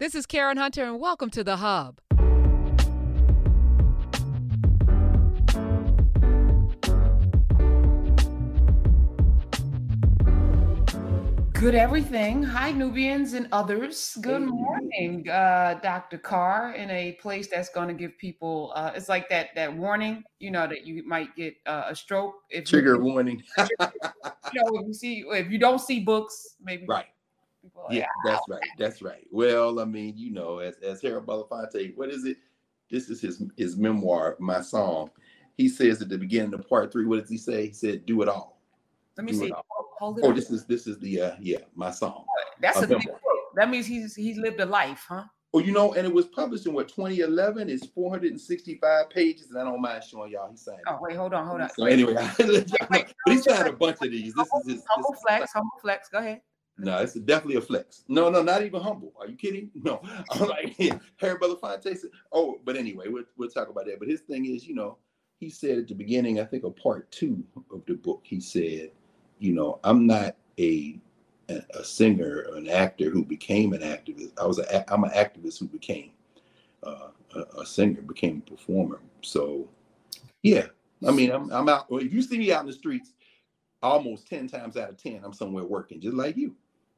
This is Karen Hunter, and welcome to The Hub. Good everything. Hi, Knubians and others. Good morning, uh, Dr. Carr, in a place that's going to give people. Uh, it's like that that warning, you know, that you might get uh, a stroke if Trigger you, warning. you know, if you see if you don't see books, maybe right. Yeah, that's right. That's right. Well, I mean, you know, as as Harold Belafonte, what is it? This is his his memoir, my song. He says at the beginning of part three, what does he say? He said, "Do it all." Let me Do see. Hold- it. Oh, up. this is this is the uh yeah, my song. That's a a big book. That means he's he's lived a life, huh? Oh, you know, and it was published in what 2011. It's 465 pages, and I don't mind showing y'all. He signed. Oh wait, hold on, hold on. So anyway, let. Wait, but he signed a bunch of these. This is his. humble flex, humble flex. Go ahead. No, it's definitely a flex. No, no, not even humble. Are you kidding? No, I'm like yeah, Harry Belafonte said. Oh, but anyway, we'll we'll talk about that. But his thing is, you know, he said at the beginning, I think, of part two of the book, he said, you know, I'm not a a, a singer or an actor who became an activist. I was a I'm an activist who became uh, a, a singer, became a performer. So, yeah, I mean, I'm I'm out. Well, if you see me out in the streets, almost ten times out of ten, I'm somewhere working, just like you.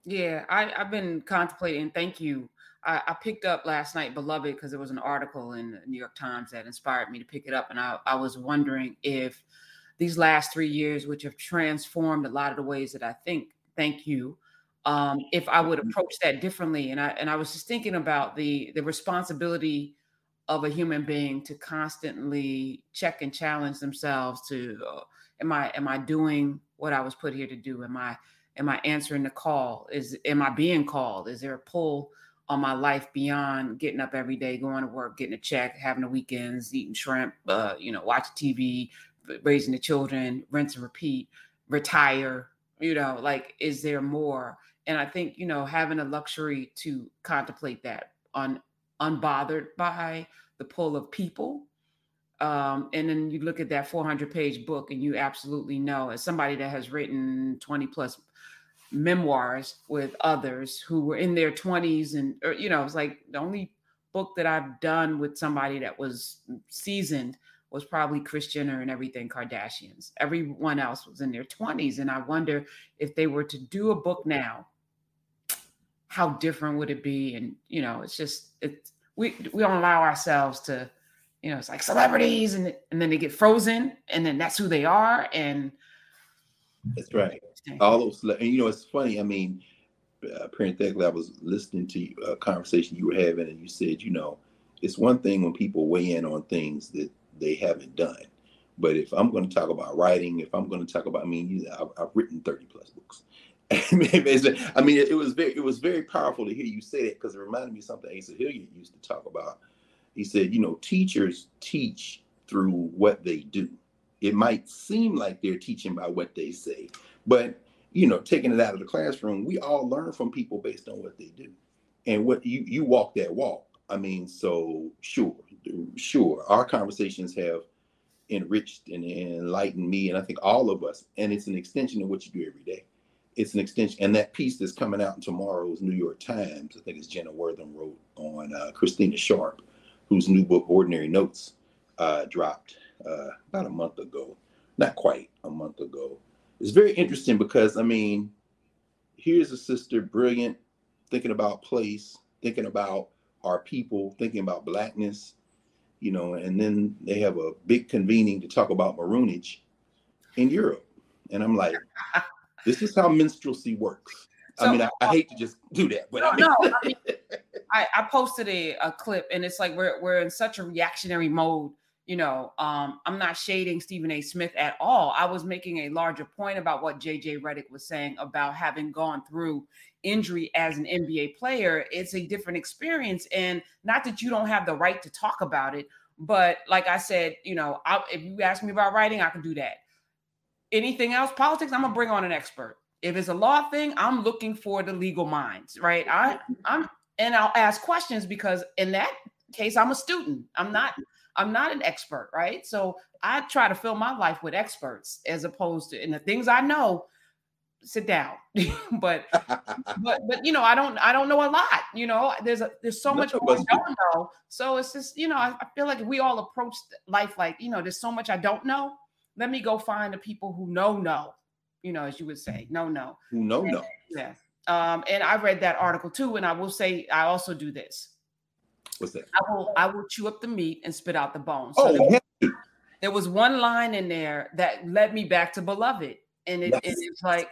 Yeah, I, I've been contemplating. Thank you. I, I picked up last night Beloved because there was an article in the New York Times that inspired me to pick it up. And I, I was wondering if these last three years, which have transformed a lot of the ways that I think, thank you, um, if I would approach that differently. And I and I was just thinking about the the responsibility of a human being to constantly check and challenge themselves to uh, am I am I doing what I was put here to do? Am I am I answering the call? Is am I being called? Is there a pull on my life beyond getting up every day, going to work, getting a check, having the weekends, eating shrimp, uh, you know, watching TV, raising the children, rinse and repeat, retire, you know, like is there more? And I think, you know, having a luxury to contemplate that on unbothered by the pull of people. Um, and then you look at that 400 page book and you absolutely know as somebody that has written 20 plus memoirs with others who were in their 20s and or, you know it's like the only book that i've done with somebody that was seasoned was probably Jenner and everything Kardashians. Everyone else was in their 20s. And I wonder if they were to do a book now, how different would it be? And you know, it's just it's we we don't allow ourselves to, you know, it's like celebrities and and then they get frozen and then that's who they are. And That's right. All those, and you know, it's funny. I mean, uh, parenthetically, I was listening to a conversation you were having, and you said, you know, it's one thing when people weigh in on things that they haven't done. But if I'm going to talk about writing, if I'm going to talk about, I mean, I've, I've written 30 plus books. I mean, it, was very, it was very powerful to hear you say that because it reminded me of something Asa Hilliard used to talk about. He said, you know, teachers teach through what they do. It might seem like they're teaching by what they say, but you know, taking it out of the classroom, we all learn from people based on what they do, and what you you walk that walk. I mean, so sure, sure, our conversations have enriched and enlightened me, and I think all of us. And it's an extension of what you do every day. It's an extension, and that piece that's coming out in tomorrow's New York Times, I think it's Jenna Wortham wrote on uh, Christina Sharpe, whose new book Ordinary Notes uh, dropped uh, about a month ago, not quite a month ago. It's very interesting because I mean, here's a sister, brilliant, thinking about place, thinking about our people, thinking about blackness, you know, and then they have a big convening to talk about marronage in Europe. And I'm like, this is how minstrelsy works. So, I mean, I, I, hate to just do that, but no, I mean, no, I, mean, I, I posted a, a clip and it's like we're we're in such a reactionary mode. You know, um, I'm not shading Stephen A. Smith at all. I was making a larger point about what JJ Redick was saying about having gone through injury as an NBA player. It's a different experience, and not that you don't have the right to talk about it, but like I said, you know, I, if you ask me about writing, I can do that. Anything else, politics, I'm gonna bring on an expert. If it's a law thing, I'm looking for the legal minds, right? I, I'm, and I'll ask questions because in that case, I'm a student. I'm not, I'm not an expert, right? So I try to fill my life with experts as opposed to, and the things I know, sit down. but but but you know, I don't I don't know a lot. You know, there's a there's so much more I don't know. So it's just you know, I, I feel like we all approach life like you know, there's so much I don't know. Let me go find the people who know know. You know, as you would say, no no. Who know no. Yeah. Um, and I read that article too, and I will say I also do this. What's that? I will I will chew up the meat and spit out the bones. So oh, there, there was one line in there that led me back to beloved, and it, yes. it, like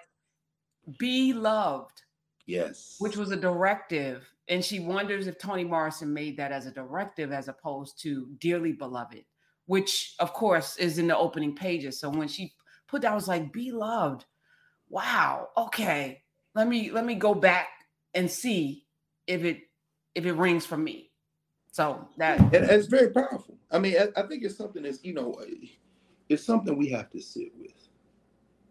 be loved. Yes. Which was a directive. And she wonders if Toni Morrison made that as a directive as opposed to dearly beloved, which of course is in the opening pages. So when she put that, I was like, be loved. Wow. Okay. Let me let me go back and see if it if it rings for me. So that and it's very powerful. I mean, I, I think it's something that's, you know, it's something we have to sit with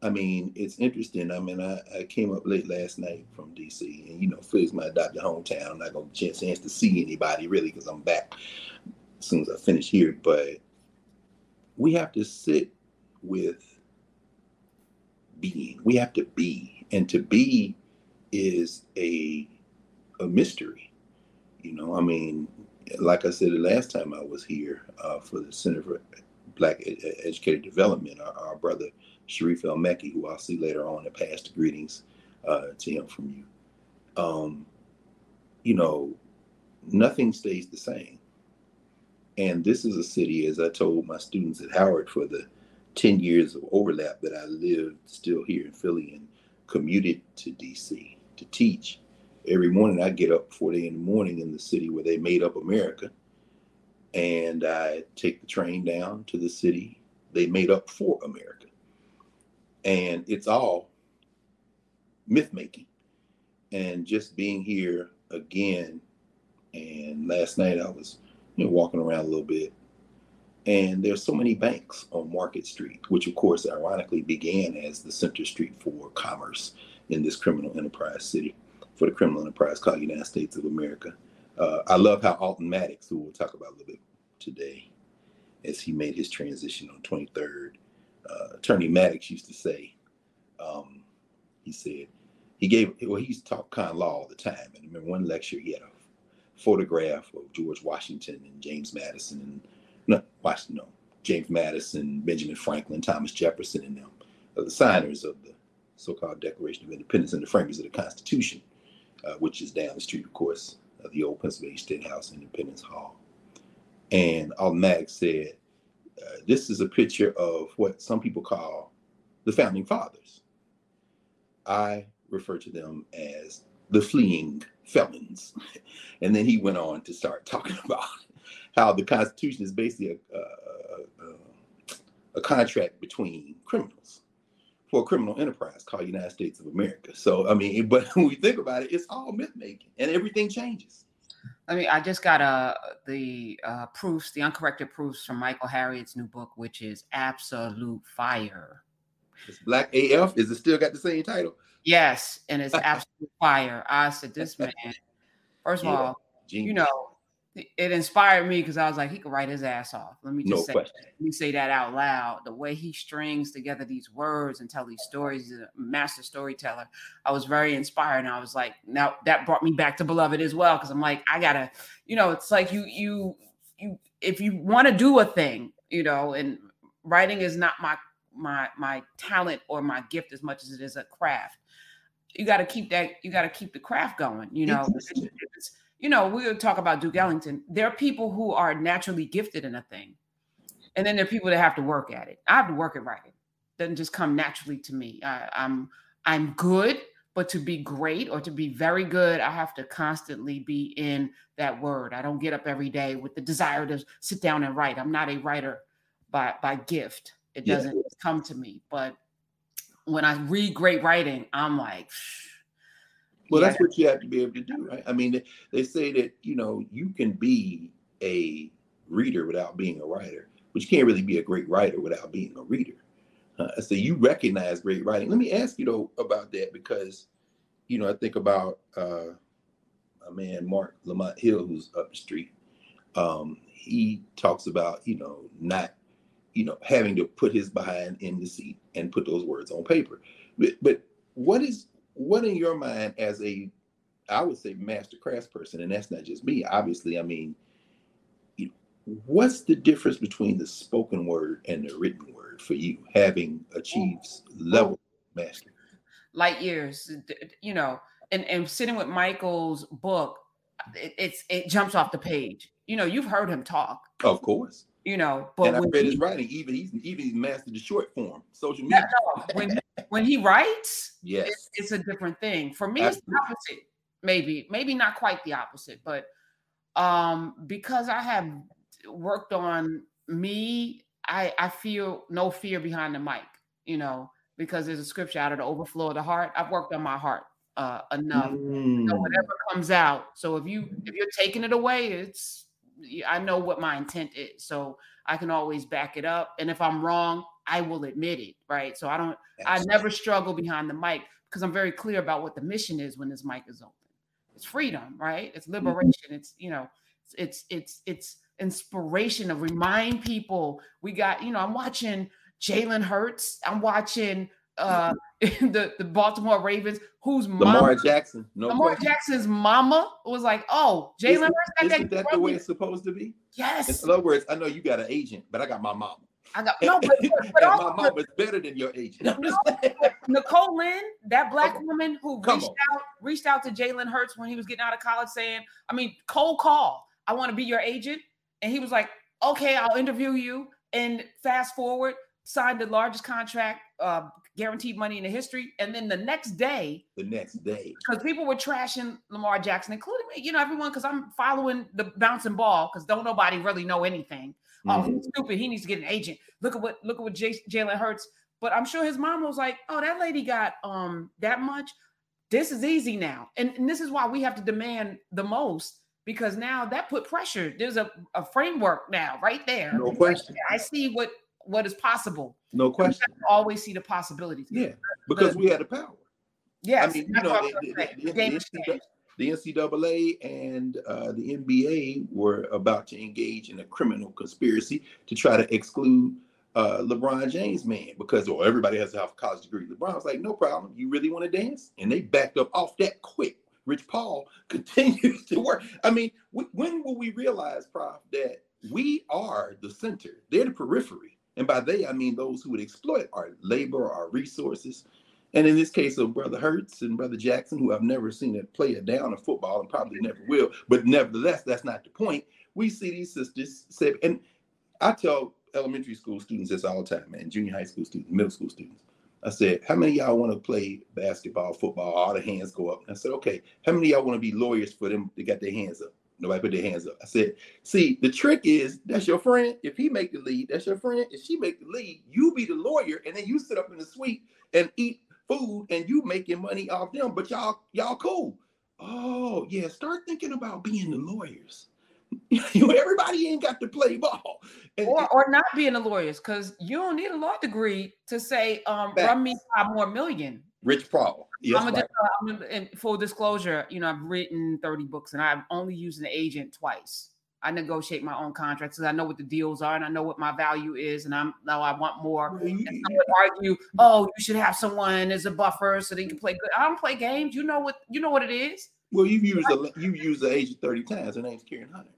I mean, it's interesting. I mean, I, I came up late last night from DC, and you know, Philly's my adopted hometown. I'm not gonna get a chance to see anybody really because I'm back as soon as I finish here. But we have to sit with being. We have to be, and to be is a a mystery. You know, I mean, like I said the last time I was here uh, for the Center for Black Educator Development, our, our brother Sharif El Mekki, who I'll see later on and pass the greetings uh, to him from you. Um, you know, nothing stays the same. And this is a city, as I told my students at Howard for the 10 years of overlap that I lived still here in Philly and commuted to DC to teach. Every morning I get up 4 in the morning in the city where they made up America. And I take the train down to the city. They made up for America. And it's all myth making. And just being here again and last night i was you know walking around a little bit. And there's so many banks on market street which of course ironically began as the center street for commerce in this criminal enterprise city for the criminal enterprise called united states of america uh, i love how alton maddox who we'll talk about a little bit today as he made his transition on 23rd uh, Attorney Maddox used to say. Um, he said he gave well he used to talk con law all the time. And I remember one lecture he had a photograph of George Washington and James Madison and no Washington no James Madison, Benjamin Franklin, Thomas Jefferson, and them, the signers of the so-called Declaration of Independence and the framers of the Constitution, uh, which is down the street, of course, of the old Pennsylvania State House, Independence Hall. And Alton Maddox said uh, this is a picture of what some people call the founding fathers. I refer to them as the fleeing felons. and then he went on to start talking about how the Constitution is basically a, a, a, a contract between criminals for a criminal enterprise called United States of America. So, I mean, but when we think about it, it's all myth making and everything changes. I mean, I just got uh, the uh, proofs, the uncorrected proofs from Michael Harriot's new book, which is absolute fire. It's Black AF. Is it still got the same title? Yes, and it's absolute fire. I said, this man. First of yeah, all, genius. you know, it inspired me because I was like, he could write his ass off. Let me just no say, question. let me say that out loud. The way he strings together these words and tell these stories, he's a master storyteller. I was very inspired, and I was like, now that brought me back to Beloved as well because I'm like, I gotta, you know, it's like you, you, you, if you want to do a thing, you know, and writing is not my my my talent or my gift as much as it is a craft. You got to keep that. You got to keep the craft going. You know, it's, you know, we'll talk about Duke Ellington. There are people who are naturally gifted in a thing. And then there are people that have to work at it. I have to work at writing. It doesn't just come naturally to me. I, I'm I'm good, but to be great or to be very good, I have to constantly be in that word. I don't get up every day with the desire to sit down and write. I'm not a writer by by gift. It doesn't yeah. come to me. But when I read great writing, I'm like, well, yeah. that's what you have to be able to do, right? I mean, they, they say that you know you can be a reader without being a writer, but you can't really be a great writer without being a reader. Uh, so you recognize great writing. Let me ask you though about that because, you know, I think about uh, a man Marc Lamont Hill who's up the street. Um, he talks about you know not, you know, having to put his behind in the seat and put those words on paper. But, but what is what in your mind as a I would say master crafts person, and that's not just me. Obviously, I mean, you know, what's the difference between the spoken word and the written word for you, having achieved level mastery? Light years, you know, and and sitting with Michael's book, it, it's it jumps off the page. You know, you've heard him talk. Of course. You know, but and I read he, his writing. Even he's even he's mastered the short form, social media. No, when he, when he writes, yes, it's, it's, a different thing. For me, Absolutely. it's the opposite. Maybe, maybe not quite the opposite, but um, because I have worked on me, I I feel no fear behind the mic. You know, because there's a scripture out of the overflow of the heart. I've worked on my heart uh, enough. Mm. So whatever comes out. So if you if you're taking it away, it's I know what my intent is. So I can always back it up. And if I'm wrong, I will admit it. Right. So I don't I never struggle behind the mic because I'm very clear about what the mission is when this mic is open. It's freedom, right? It's mm-hmm. liberation. Mm-hmm. It's you know, it's it's it's inspiration to remind people we got, you know, I'm watching Jalen Hurts. I'm watching uh the, the Baltimore Ravens, whose Lamar mama, Jackson. No Lamar question. Jackson's mama was like, "Oh, Jalen Hurts." Isn't that the way it's supposed to be? Yes. In other words, I know you got an agent, but I got my mama. I got no, but, but, but also, my mom is better than your agent. No, Nicole Lynn, that black woman who reached out, reached out to Jalen Hurts when he was getting out of college, saying, "I mean, cold call. I want to be your agent," and he was like, "Okay, I'll interview you." And fast forward, signed the largest contract, uh, guaranteed money in the history. And then the next day, the next day, because people were trashing Lamar Jackson, including me, you know, everyone, because I'm following the bouncing ball, because don't nobody really know anything. Oh, mm-hmm. He's stupid. He needs to get an agent. Look at what look at what J- Jalen Hurts. But I'm sure his mom was like, "Oh, that lady got um that much. This is easy now." And, and this is why we have to demand the most because now that put pressure. There's a, a framework now right there. No question. I see what what is possible. No question. always see the possibilities. Yeah, because we had the power. Yes, I mean, you know, the, the, the, the, NCAA and uh, the NBA were about to engage in a criminal conspiracy to try to exclude uh, LeBron James, man, because well, everybody has to have a college degree. LeBron was like, no problem. You really want to dance? And they backed up off that quick. Rich Paul continues to work. I mean, when will we realize, Prof, that we are the center? They're the periphery. And by they, I mean those who would exploit our labor, our resources. And in this case of Brother Hurts and Brother Jackson, who I've never seen it play a down in football and probably never will, but nevertheless, that's not the point. We see these sisters say, and I tell elementary school students this all the time, man, junior high school students, middle school students. I said, how many y'all want to play basketball, football? All the hands go up. And I said, okay, how many y'all want to be lawyers for them to got their hands up? Nobody put their hands up. I said, see, the trick is that's your friend. If he make the lead, that's your friend. If she make the lead, you be the lawyer, and then you sit up in the suite and eat food and you making money off them, but y'all, y'all cool. Oh, yeah. Start thinking about being the lawyers. you everybody ain't got to play ball. And, or, or not being the lawyers, because you don't need a law degree to say, um, run me five more million. Rich Paul. Yes, I'm, a, right. I'm a, in full disclosure, you know, I've written 30 books and I've only used an agent twice. I negotiate my own contracts because I know what the deals are and I know what my value is, and I'm now I want more. And someone argue, oh, you should have someone as a buffer so they can play good. I don't play games. You know what you know what it is. Well, you've used a you've used the agent 30 times. Her name's Karen Hunter.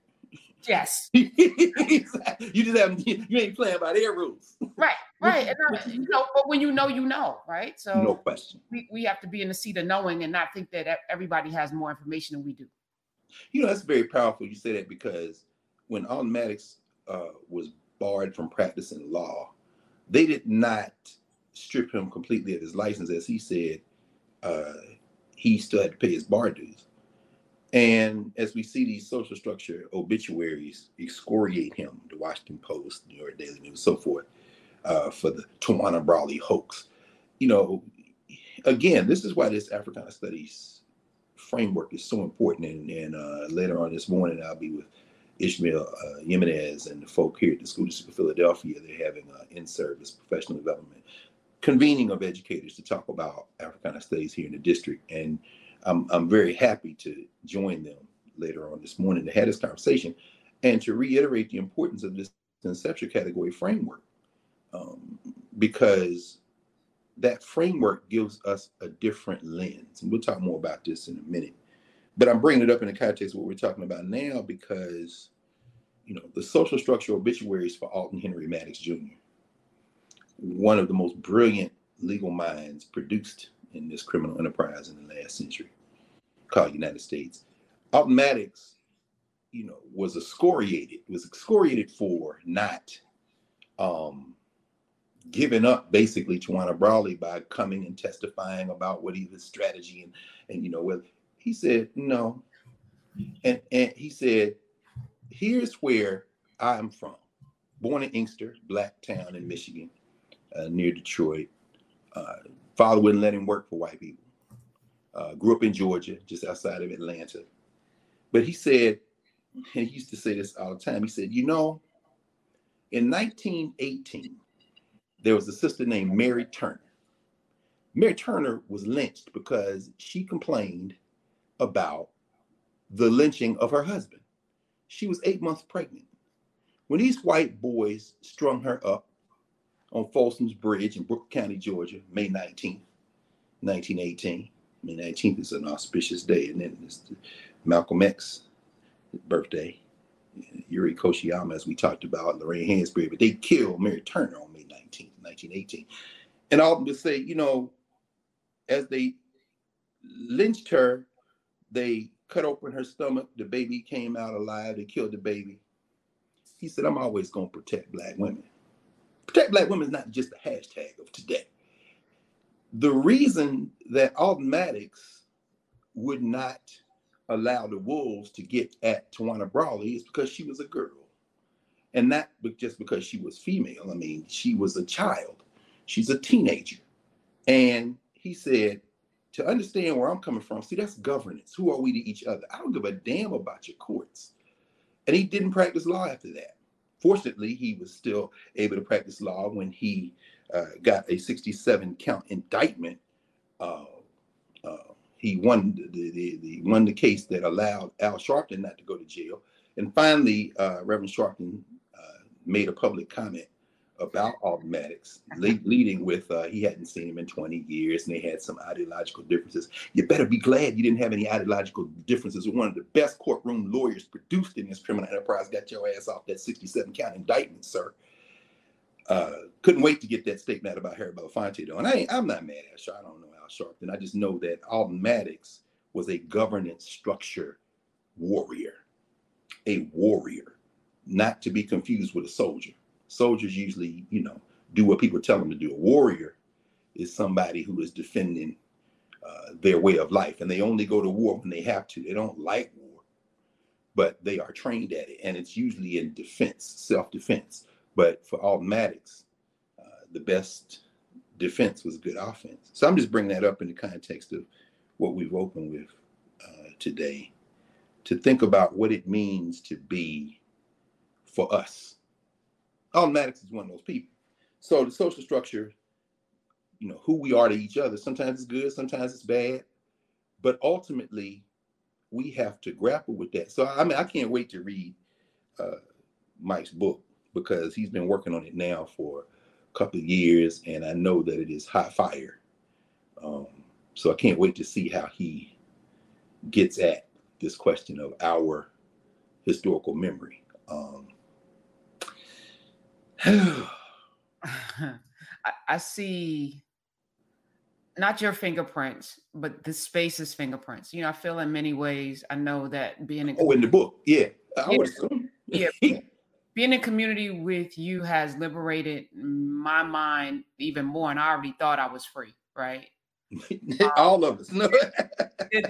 Yes. you just have you ain't playing by their rules. Right, right. And uh, you know, but when you know, you know, right? So no question. We, we have to be in the seat of knowing and not think that everybody has more information than we do. You know, that's very powerful. You say that because when Alton Maddox uh, was barred from practicing law, they did not strip him completely of his license, as he said. Uh, he still had to pay his bar dues. And as we see these social structure obituaries excoriate him, the Washington Post, New York Daily News, and so forth, uh, for the Tawana Brawley hoax, you know, again, this is why this Africana Studies framework is so important. And, and uh, later on this morning, I'll be with Ishmael uh, Jimenez and the folk here at the School District of Philadelphia. They're having an in-service professional development convening of educators to talk about Africana Studies here in the district. And I'm, I'm very happy to join them later on this morning to have this conversation and to reiterate the importance of this conceptual category framework. Um, because that framework gives us a different lens. And we'll talk more about this in a minute. But I'm bringing it up in the context of what we're talking about now because, you know, the social structure obituaries for Alton Henry Maddox Jr., one of the most brilliant legal minds produced in this criminal enterprise in the last century, called United States. Alton Maddox, you know, was excoriated, was excoriated for not um, giving up basically Tawana Brawley by coming and testifying about what he his strategy and and you know what he said no, and and he said, here's where I'm from, born in Inkster, black town in Michigan, uh, near Detroit. Uh, father wouldn't let him work for white people. Uh, grew up in Georgia, just outside of Atlanta. But he said, and he used to say this all the time. He said, you know, in 1918 there was a sister named Mary Turner. Mary Turner was lynched because she complained about the lynching of her husband. She was eight months pregnant. When these white boys strung her up on Folsom's Bridge in Brooks County, Georgia, May 19th, 1918. May 19th is an auspicious day, and then it's Malcolm X's birthday. Yuri Kochiyama, as we talked about, Lorraine Hansberry, but they killed Mary Turner on May 19th, 1918. And I'll just say, you know, as they lynched her, they cut open her stomach. The baby came out alive. They killed the baby. He said, I'm always going to protect Black women. Protect Black women is not just a hashtag of today. The reason that Maddox would not allow the wolves to get at Tawana Brawley is because she was a girl. And not just because she was female. I mean, she was a child. She's a teenager. And he said, to understand where I'm coming from, see, that's governance. Who are we to each other? I don't give a damn about your courts. And he didn't practice law after that. Fortunately, he was still able to practice law when he uh, got a 67 count indictment uh, uh, he won the, the, the, won the case that allowed Al Sharpton not to go to jail. And finally, uh, Reverend Sharpton uh, made a public comment about Alton Maddox, leading with uh, he hadn't seen him in 20 years and they had some ideological differences. You better be glad you didn't have any ideological differences. One of the best courtroom lawyers produced in this criminal enterprise got your ass off that 67 count indictment, sir. Uh, couldn't wait to get that statement out about Harry Belafonte, though. And I I'm not mad at you. I don't know Sharpton. I just know that Alton Maddox was a governance structure warrior, a warrior, not to be confused with a soldier. Soldiers usually, you know, do what people tell them to do. A warrior is somebody who is defending uh, their way of life, and they only go to war when they have to. They don't like war, but they are trained at it, and it's usually in defense, self-defense. But for Maddox, uh, the best defense was good offense. So I'm just bringing that up in the context of what we've opened with uh, today to think about what it means to be for us. Maddox is one of those people. So the social structure, you know, who we are to each other, sometimes it's good, sometimes it's bad, but ultimately we have to grapple with that. So I mean, I can't wait to read uh, Mike's book because he's been working on it now for couple of years, and I know that it is hot fire. Um, so I can't wait to see how he gets at this question of our historical memory. Um, I, I see not your fingerprints, but the space's fingerprints. You know, I feel in many ways. I know that being a, oh, in the book, yeah, I yeah, yeah, being in community with you has liberated my mind even more. And I already thought I was free, right? All of us. No.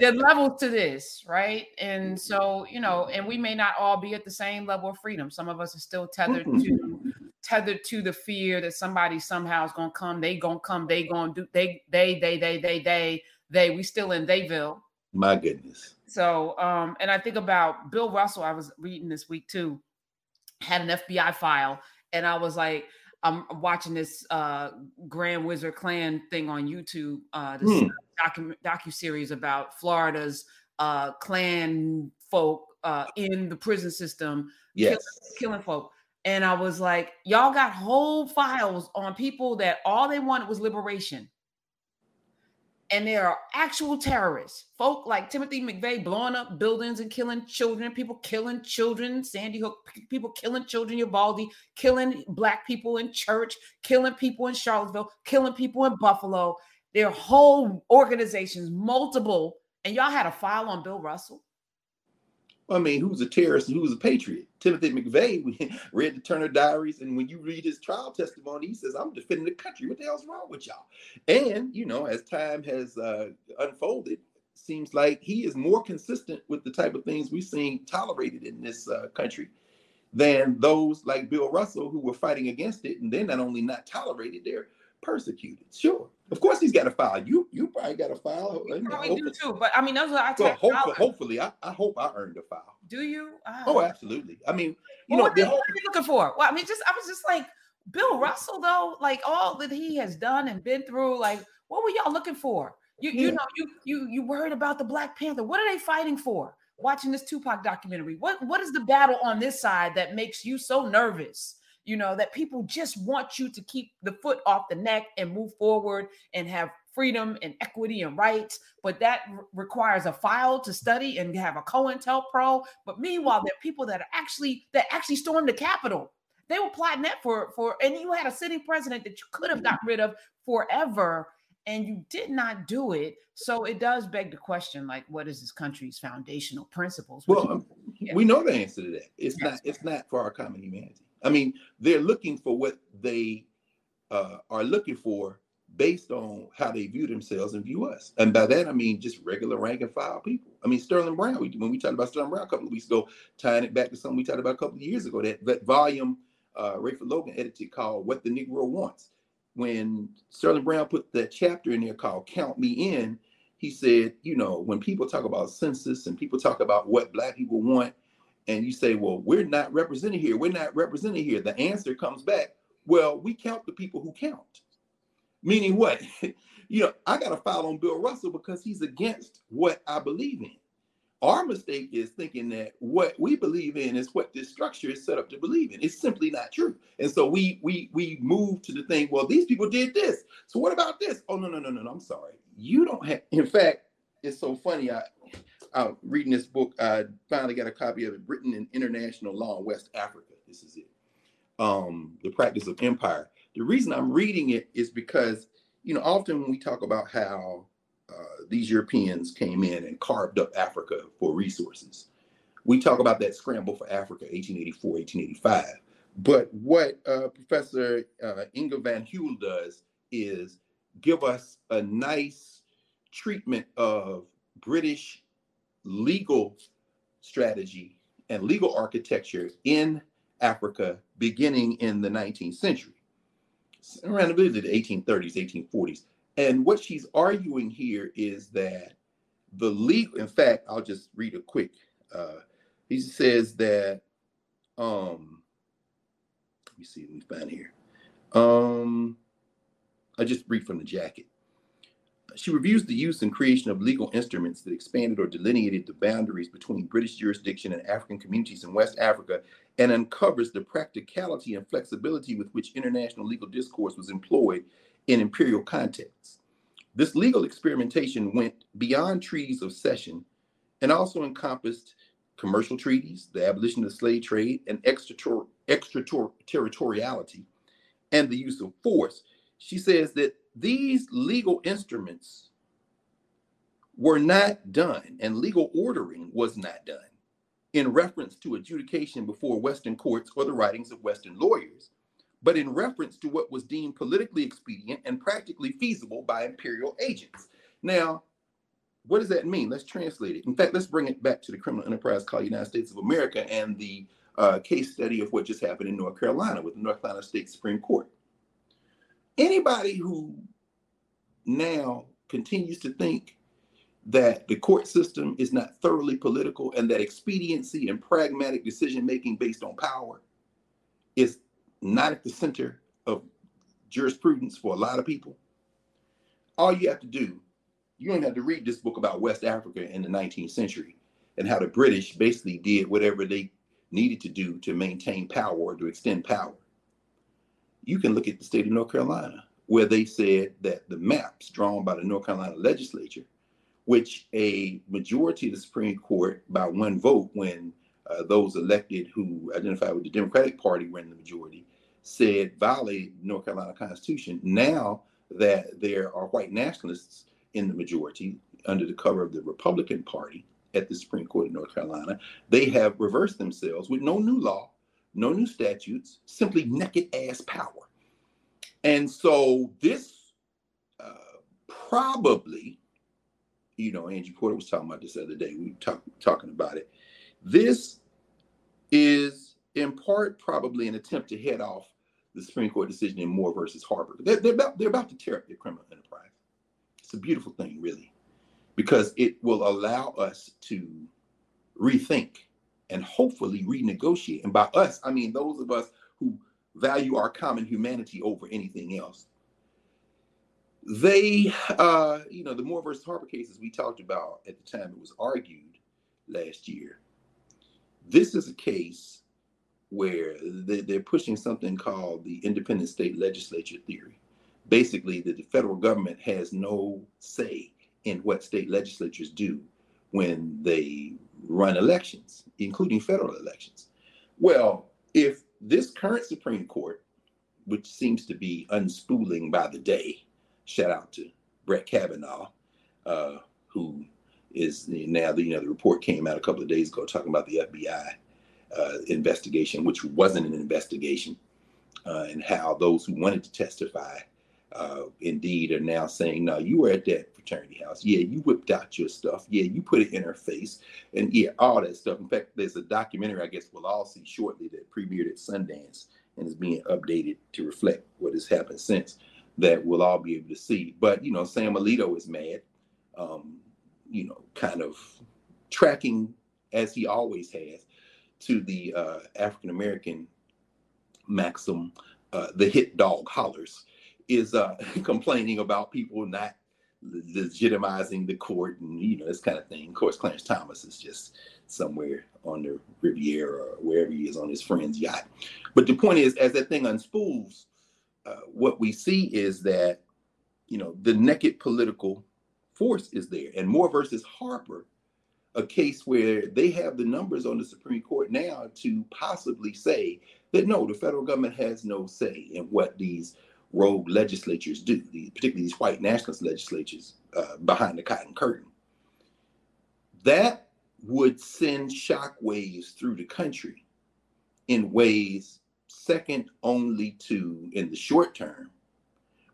there, levels to this, right? And so, you know, and we may not all be at the same level of freedom. Some of us are still tethered mm-hmm. to tethered to the fear that somebody somehow is gonna come, they gonna come, they gonna do they, they, they, they, they, they, they, we still in theyville. My goodness. So um, and I think about Bill Russell, I was reading this week too had an FBI file, and I was like, I'm watching this uh, Grand Wizard Klan thing on YouTube, uh, this hmm. docu docu series about Florida's uh, Klan folk uh, in the prison system, yes. killing, killing folk. And I was like, y'all got whole files on people that all they wanted was liberation, and there are actual terrorists, folk like Timothy McVeigh blowing up buildings and killing children, people killing children, Sandy Hook, people killing children, Uvalde, killing black people in church, killing people in Charlottesville, killing people in Buffalo. There are whole organizations, multiple, and y'all had a file on Bill Russell. I mean, who's a terrorist and who's a patriot? Timothy McVeigh read the Turner Diaries, and when you read his trial testimony, he says, "I'm defending the country. What the hell's wrong with y'all?" And you know, as time has uh, unfolded, seems like he is more consistent with the type of things we've seen tolerated in this uh, country than those like Bill Russell who were fighting against it, and they're not only not tolerated, they're persecuted. Sure, of course he's got a file. You you probably got a file. You probably do too. But I mean, those are I well, hopefully, hopefully, I, I hope I earned a file. Do you? Oh, oh absolutely. I mean, you well, know, what, whole, what are you looking for? Well, I mean, just I was just like Bill Russell though, like all that he has done and been through. Like, what were y'all looking for? You yeah. you hmm. know you you you worried about the Black Panther? What are they fighting for? Watching this Tupac documentary, what what is the battle on this side that makes you so nervous? You know, that people just want you to keep the foot off the neck and move forward and have freedom and equity and rights. But that requires a file to study and have a COINTELPRO. But meanwhile, there are people that are actually that actually stormed the Capitol. They were plotting that for for, and you had a sitting president that you could have got rid of forever, and you did not do it. So it does beg the question, like, what is this country's foundational principles? Well, um, we know the answer to that. It's not. It's not for our common humanity. I mean, they're looking for what they uh, are looking for based on how they view themselves and view us. And by that, I mean just regular rank and file people. I mean, Sterling Brown, when we talked about Sterling Brown a couple of weeks ago, tying it back to something we talked about a couple of years ago, that, that volume uh, Rayford Logan edited called What the Negro Wants. When Sterling Brown put that chapter in there called Count Me In, he said, you know, when people talk about census and people talk about what Black people want, and you say, well, we're not represented here, we're not represented here, the answer comes back, well, we count the people who count. Meaning what? you know, I got to file on Bill Russell because he's against what I believe in. Our mistake is thinking that what we believe in is what this structure is set up to believe in. It's simply not true. And so we we we move to the thing, well, these people did this. So what about this? Oh no, no, no, no, no. I'm sorry. You don't have in fact, it's so funny. I out reading this book. I finally got a copy of it, written in international law in West Africa. This is it. Um, the practice of empire. The reason I'm reading it is because, you know, often when we talk about how uh, these Europeans came in and carved up Africa for resources, we talk about that scramble for Africa, 1884, 1885. But what uh, Professor uh, Inge Van Hulle does is give us a nice treatment of British legal strategy and legal architecture in Africa beginning in the 19th century, around the 1830s, 1840s. And what she's arguing here is that the legal, in fact, I'll just read a quick. Uh, he says that, um, let me see, let me find here. Um, I just read from the jacket. She reviews the use and creation of legal instruments that expanded or delineated the boundaries between British jurisdiction and African communities in West Africa and uncovers the practicality and flexibility with which international legal discourse was employed in imperial contexts. This legal experimentation went beyond treaties of cession and also encompassed commercial treaties, the abolition of the slave trade, and extraterritoriality, and the use of force. She says that these legal instruments were not done, and legal ordering was not done in reference to adjudication before Western courts or the writings of Western lawyers, but in reference to what was deemed politically expedient and practically feasible by imperial agents. Now, what does that mean? Let's translate it. In fact, let's bring it back to the criminal enterprise called United States of America and the uh, case study of what just happened in North Carolina with the North Carolina State Supreme Court anybody who now continues to think that the court system is not thoroughly political and that expediency and pragmatic decision making based on power is not at the center of jurisprudence for a lot of people. All you have to do, you don't have to read this book about West Africa in the 19th century and how the British basically did whatever they needed to do to maintain power or to extend power you can look at the state of North Carolina where they said that the maps drawn by the North Carolina legislature, which a majority of the Supreme Court by one vote, when uh, those elected who identified with the Democratic Party were in the majority, said violated North Carolina Constitution. Now that there are white nationalists in the majority under the cover of the Republican Party at the Supreme Court of North Carolina, they have reversed themselves with no new law, no new statutes, simply naked ass power. And so this uh, probably, you know, Angie Porter was talking about this the other day. We talk, talking about it. This is in part probably an attempt to head off the Supreme Court decision in Moore versus Harper. They're, they're, about, they're about to tear up their criminal enterprise. It's a beautiful thing, really, because it will allow us to rethink and hopefully renegotiate. And by us, I mean those of us who value our common humanity over anything else. They, uh, you know, the Moore versus Harper cases we talked about at the time it was argued last year. This is a case where they're pushing something called the independent state legislature theory. Basically, that the federal government has no say in what state legislatures do when they run elections, including federal elections. Well, if this current Supreme Court, which seems to be unspooling by the day, shout out to Brett Kavanaugh, uh, who is now the you know the report came out a couple of days ago talking about the FBI uh, investigation, which wasn't an investigation, uh, and how those who wanted to testify uh, indeed are now saying, no, you were at that house. Yeah, you whipped out your stuff. Yeah, you put it in her face. And yeah, all that stuff. In fact, there's a documentary I guess we'll all see shortly that premiered at Sundance and is being updated to reflect what has happened since that we'll all be able to see. But, you know, Sam Alito is mad, um, you know, kind of tracking as he always has to the uh, African American maxim, uh, the hit dog hollers is uh, complaining about people not legitimizing the court and you know this kind of thing. Of course, Clarence Thomas is just somewhere on the Riviera or wherever he is on his friend's yacht. But the point is, as that thing unspools, uh, what we see is that you know the naked political force is there, and Moore versus Harper, a case where they have the numbers on the Supreme Court now to possibly say that no, the federal government has no say in what these rogue legislatures do, particularly these white nationalist legislatures uh, behind the cotton curtain. That would send shockwaves through the country in ways second only to, in the short term,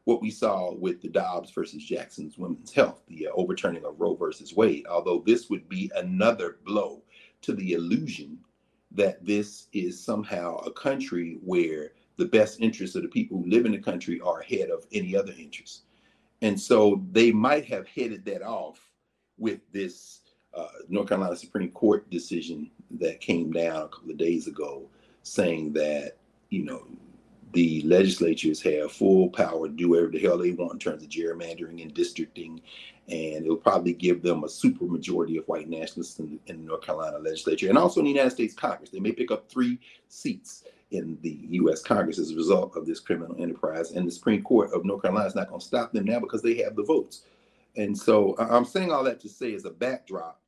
what we saw with the Dobbs versus Jackson's Women's Health, the uh, overturning of Roe versus Wade, although this would be another blow to the illusion that this is somehow a country where the best interests of the people who live in the country are ahead of any other interests. And so they might have headed that off with this uh, North Carolina Supreme Court decision that came down a couple of days ago saying that, you know, the legislatures have full power to do whatever the hell they want in terms of gerrymandering and districting. And it'll probably give them a super majority of white nationalists in, in the North Carolina legislature and also in the United States Congress. They may pick up three seats in the U.S. Congress as a result of this criminal enterprise. And the Supreme Court of North Carolina is not going to stop them now because they have the votes. And so I'm saying all that to say as a backdrop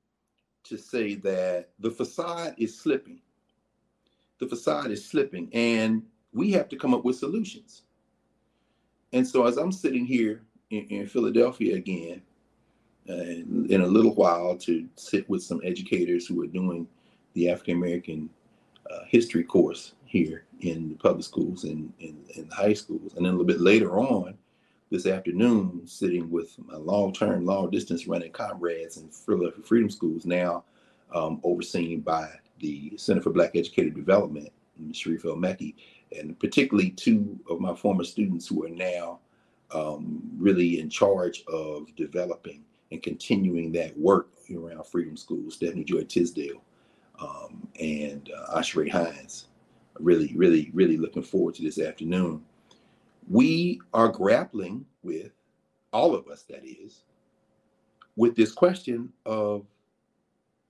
to say that the facade is slipping. The facade is slipping, and we have to come up with solutions. And so as I'm sitting here in, in Philadelphia again, uh, in a little while to sit with some educators who are doing the African American uh, history course here in the public schools and in, in, high schools. And then a little bit later on this afternoon, sitting with my long-term, long-distance running comrades in Philadelphia Freedom Schools, now um, overseen by the Center for Black Educator Development, Sharif El-Mekki, and particularly two of my former students who are now um, really in charge of developing and continuing that work around Freedom Schools, Stephanie Joy Tisdale um, and uh, Ashray Hines really, really, really looking forward to this afternoon. We are grappling with, all of us that is, with this question of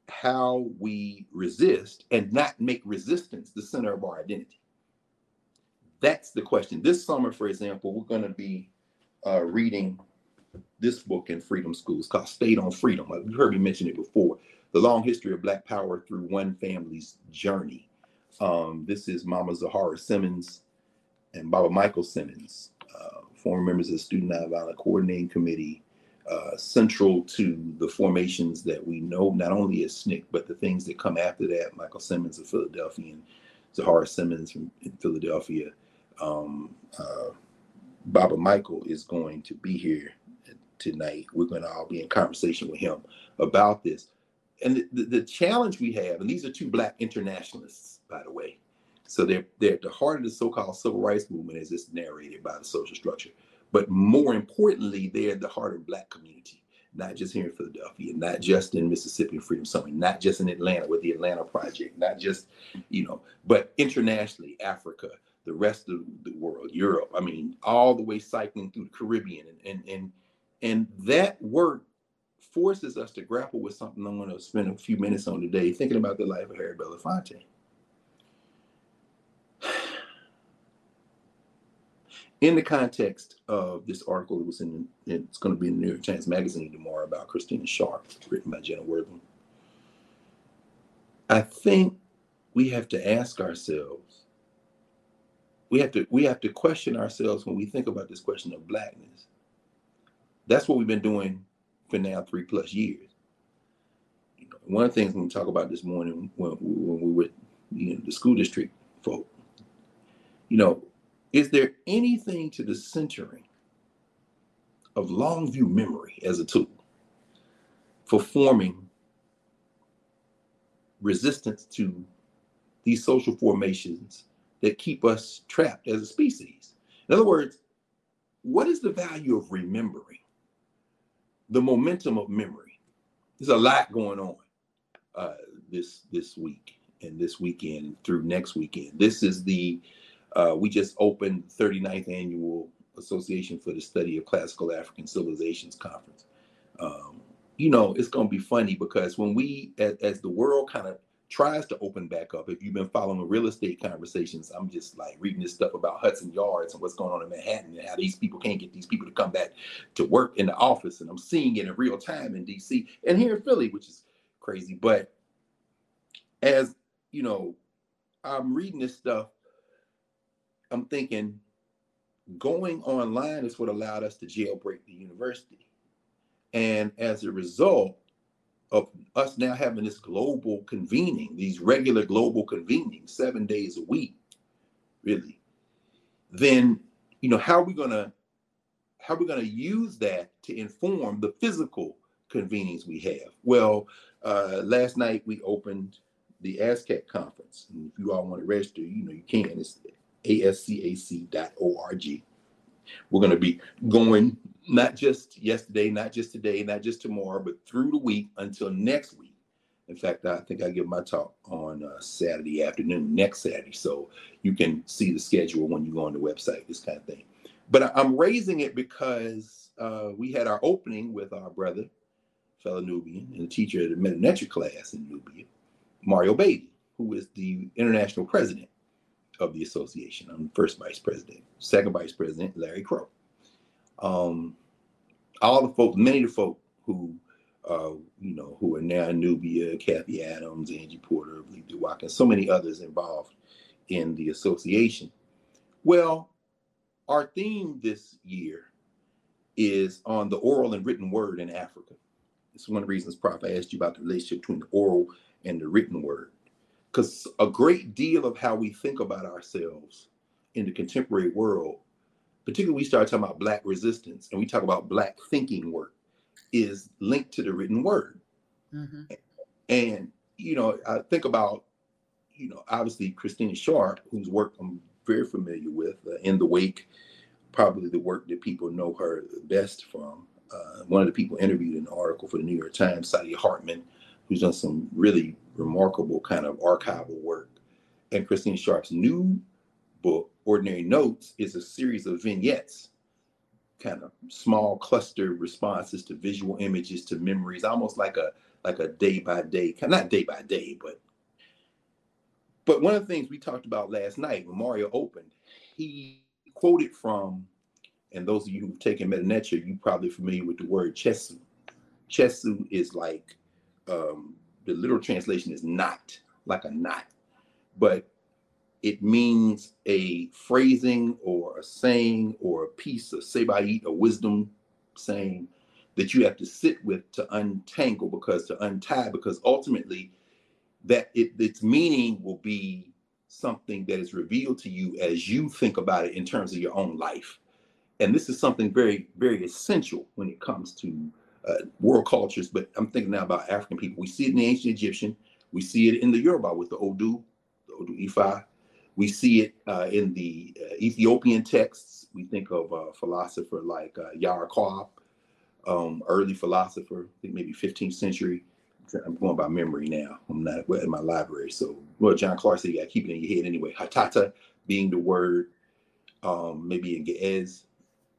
how we resist and not make resistance the center of our identity. That's the question. This summer, for example, we're going to be uh, reading this book in Freedom Schools called Stayed on Freedom. You heard me mention it before. The long history of Black power through one family's journey. Um, this is Mama Zoharah Simmons and Baba Michael Simmons, uh, former members of the Student Nonviolent Coordinating Committee, uh, central to the formations that we know not only as SNCC, but the things that come after that. Michael Simmons of Philadelphia and Zoharah Simmons from Philadelphia. Um, uh, Baba Michael is going to be here tonight. We're going to all be in conversation with him about this. And the, the, challenge we have, and these are two black internationalists, by the way. So they're they're at the heart of the so-called civil rights movement as it's narrated by the social structure. But more importantly, they're at the heart of black community, not just here in Philadelphia, not just in Mississippi Freedom Summer, not just in Atlanta with the Atlanta Project, not just, you know, but internationally, Africa, the rest of the world, Europe. I mean, all the way cycling through the Caribbean and and and and that work forces us to grapple with something I'm going to spend a few minutes on today, thinking about the life of Harry Belafonte. In the context of this article that was in, it's going to be in the New York Times Magazine tomorrow about Christina Sharpe, written by Jenna Wortham. I think we have to ask ourselves, we have to we have to question ourselves when we think about this question of blackness. That's what we've been doing for now three plus years. You know, one of the things we talk about this morning when, when we were you know, the school district folk, you know, is there anything to the centering of long view memory as a tool for forming resistance to these social formations that keep us trapped as a species? In other words, what is the value of remembering? The momentum of memory. There's a lot going on uh, this this week and this weekend through next weekend. This is the uh, we just opened 39th annual Association for the Study of Classical African Civilizations conference. Um, you know, it's going to be funny because when we, as, as the world kind of tries to open back up. If you've been following real estate conversations, I'm just like reading this stuff about Hudson Yards and what's going on in Manhattan and how these people can't get these people to come back to work in the office. And I'm seeing it in real time in DC and here in Philly, which is crazy. But as you know, I'm reading this stuff, I'm thinking going online is what allowed us to jailbreak the university. And as a result, of us now having this global convening, these regular global convenings, seven days a week, really, then you know how are we gonna how are we gonna use that to inform the physical convenings we have? Well, uh, last night we opened the ASCAC conference. And if you all want to register, you know you can. It's ascac.org. We're going to be going not just yesterday, not just today, not just tomorrow, but through the week until next week. In fact, I think I give my talk on uh, Saturday afternoon, next Saturday. So you can see the schedule when you go on the website, this kind of thing. But I'm raising it because uh, we had our opening with our brother, fellow Knubian, and teacher at the Medu Neter class in Knubia, Mario Beatty, who is the international president of the association. I'm first vice president. Second vice president, Larry Crow um, all the folks, many of the folk who, uh, you know, who are now Knubia, Kathy Adams, Angie Porter, Lee Watkins, so many others involved in the association. Well, our theme this year is on the oral and written word in Africa. It's one of the reasons, Prof, I asked you about the relationship between the oral and the written word. Because a great deal of how we think about ourselves in the contemporary world particularly we start talking about black resistance and we talk about black thinking work is linked to the written word. Mm-hmm. and you know i think about you know obviously christina sharpe whose work i'm very familiar with uh, in the wake probably the work that people know her best from. Uh, one of the people interviewed in the article for the new york times saidiya hartman who's done some really remarkable kind of archival work. And christina sharpe's new book Ordinary Notes is a series of vignettes, kind of small cluster responses to visual images, to memories, almost like a like a day by day, not day by day, but but one of the things we talked about last night when Mario opened, he quoted from and those of you who've taken Medu Neter, you're probably familiar with the word chesu. Chesu is like um, the literal translation is knot, like a knot, but it means a phrasing or a saying or a piece of sebayit, a wisdom saying that you have to sit with to untangle because to untie because ultimately that it, its meaning will be something that is revealed to you as you think about it in terms of your own life. And this is something very very essential when it comes to uh, world cultures but i'm thinking now about african people. We see it in the ancient egyptian. We see it in the yoruba with the odu the odu ifa we see it uh, in the uh, ethiopian texts we think of a philosopher like uh, Yara um, early philosopher, I think maybe 15th century. I'm going by memory now. I'm not in my library. So, well, John Clarke said you got to keep it in your head anyway. Hatata being the word, um, maybe in Ge'ez,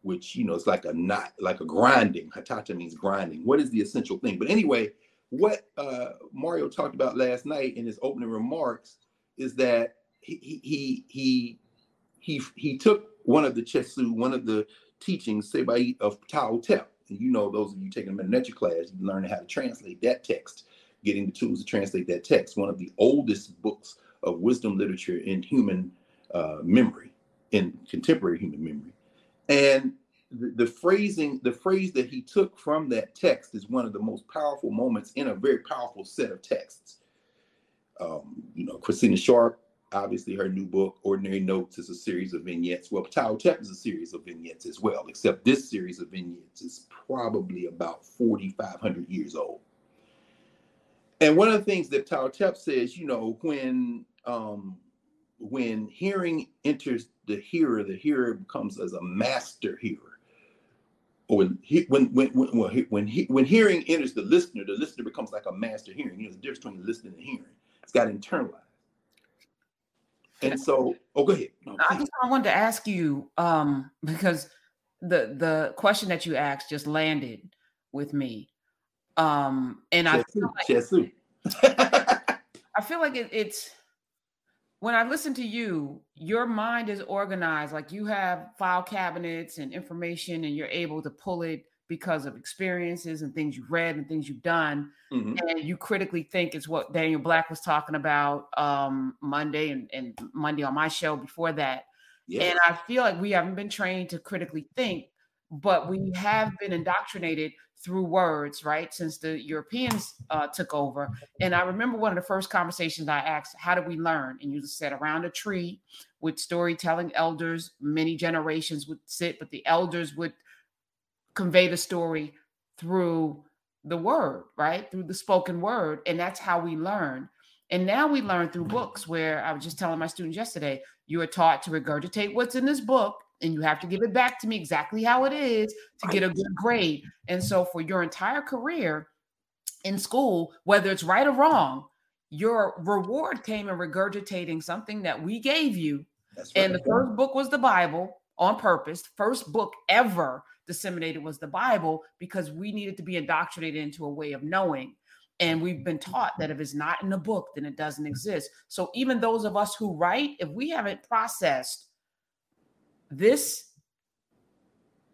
which, you know, it's like a knot, like a grinding. Hatata means grinding. What is the essential thing? But anyway, what uh, Mario talked about last night in his opening remarks is that he he he he took one of the chesu, one of the teachings, Sebayit of Ptahhotep, and you know, those of you taking a Meta class, you learn how to translate that text, getting the tools to translate that text. One of the oldest books of wisdom literature in human uh, memory, in contemporary human memory. And the, the, phrasing, the phrase that he took from that text is one of the most powerful moments in a very powerful set of texts. Um, you know, Christina Sharpe obviously her new book, Ordinary Notes, is a series of vignettes. Well, Ptahhotep is a series of vignettes as well, except this series of vignettes is probably about 4,500 years old. And one of the things that Ptahhotep says, you know, when um, when hearing enters the hearer, the hearer becomes as a master hearer. Or when he, when when when when, he, when hearing enters the listener, the listener becomes like a master hearing. You know, the difference between listening and hearing. It's got internalized. And so, oh, go ahead. No, I just I wanted to ask you um, because the the question that you asked just landed with me, um, and I feel like, I feel like it, it's when I listen to you, your mind is organized. Like you have file cabinets and information, and you're able to pull it because of experiences and things you've read and things you've done. Mm-hmm. And you critically think it's what Daniel Black was talking about um, Monday and, and, Monday on my show before that. Yes. And I feel like we haven't been trained to critically think, but we have been indoctrinated through words, right? Since the Europeans uh, took over. And I remember one of the first conversations I asked, How do we learn? And you said around a tree with storytelling elders, many generations would sit, but the elders would convey the story through the word, right? Through the spoken word. And that's how we learn. And now we learn through books where I was just telling my students yesterday, you are taught to regurgitate what's in this book and you have to give it back to me exactly how it is to get a good grade. And so for your entire career in school, whether it's right or wrong, your reward came in regurgitating something that we gave you. Right. And the first book was the Bible on purpose, first book ever disseminated was the Bible because we needed to be indoctrinated into a way of knowing. And we've been taught that if it's not in the book, then it doesn't exist. So even those of us who write, if we haven't processed this,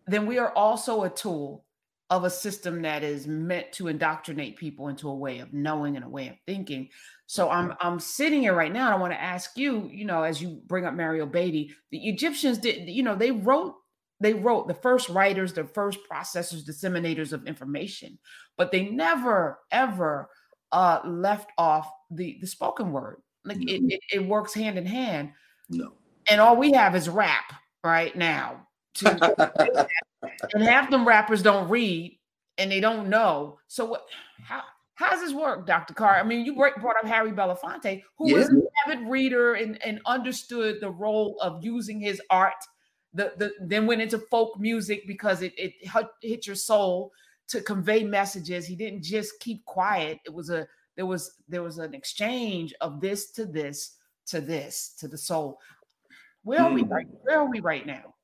then we are also a tool of a system that is meant to indoctrinate people into a way of knowing and a way of thinking. So I'm I'm sitting here right now and I want to ask you, you know, as you bring up Mario Beatty, the Egyptians did, you know, they wrote they wrote the first writers, the first processors, disseminators of information, but they never ever uh, left off the the spoken word. Like no. it, it, it works hand in hand. No. And all we have is rap right now. To, and half them rappers don't read and they don't know. So what? How how does this work, Dr. Carr? I mean, you brought up Harry Belafonte, who yeah. was an avid reader and, and understood the role of using his art the, the then went into folk music because it, it hit your soul to convey messages. He didn't just keep quiet. It was a there was there was an exchange of this to this to this to the soul. Where are we right? Mm. Where are we right now?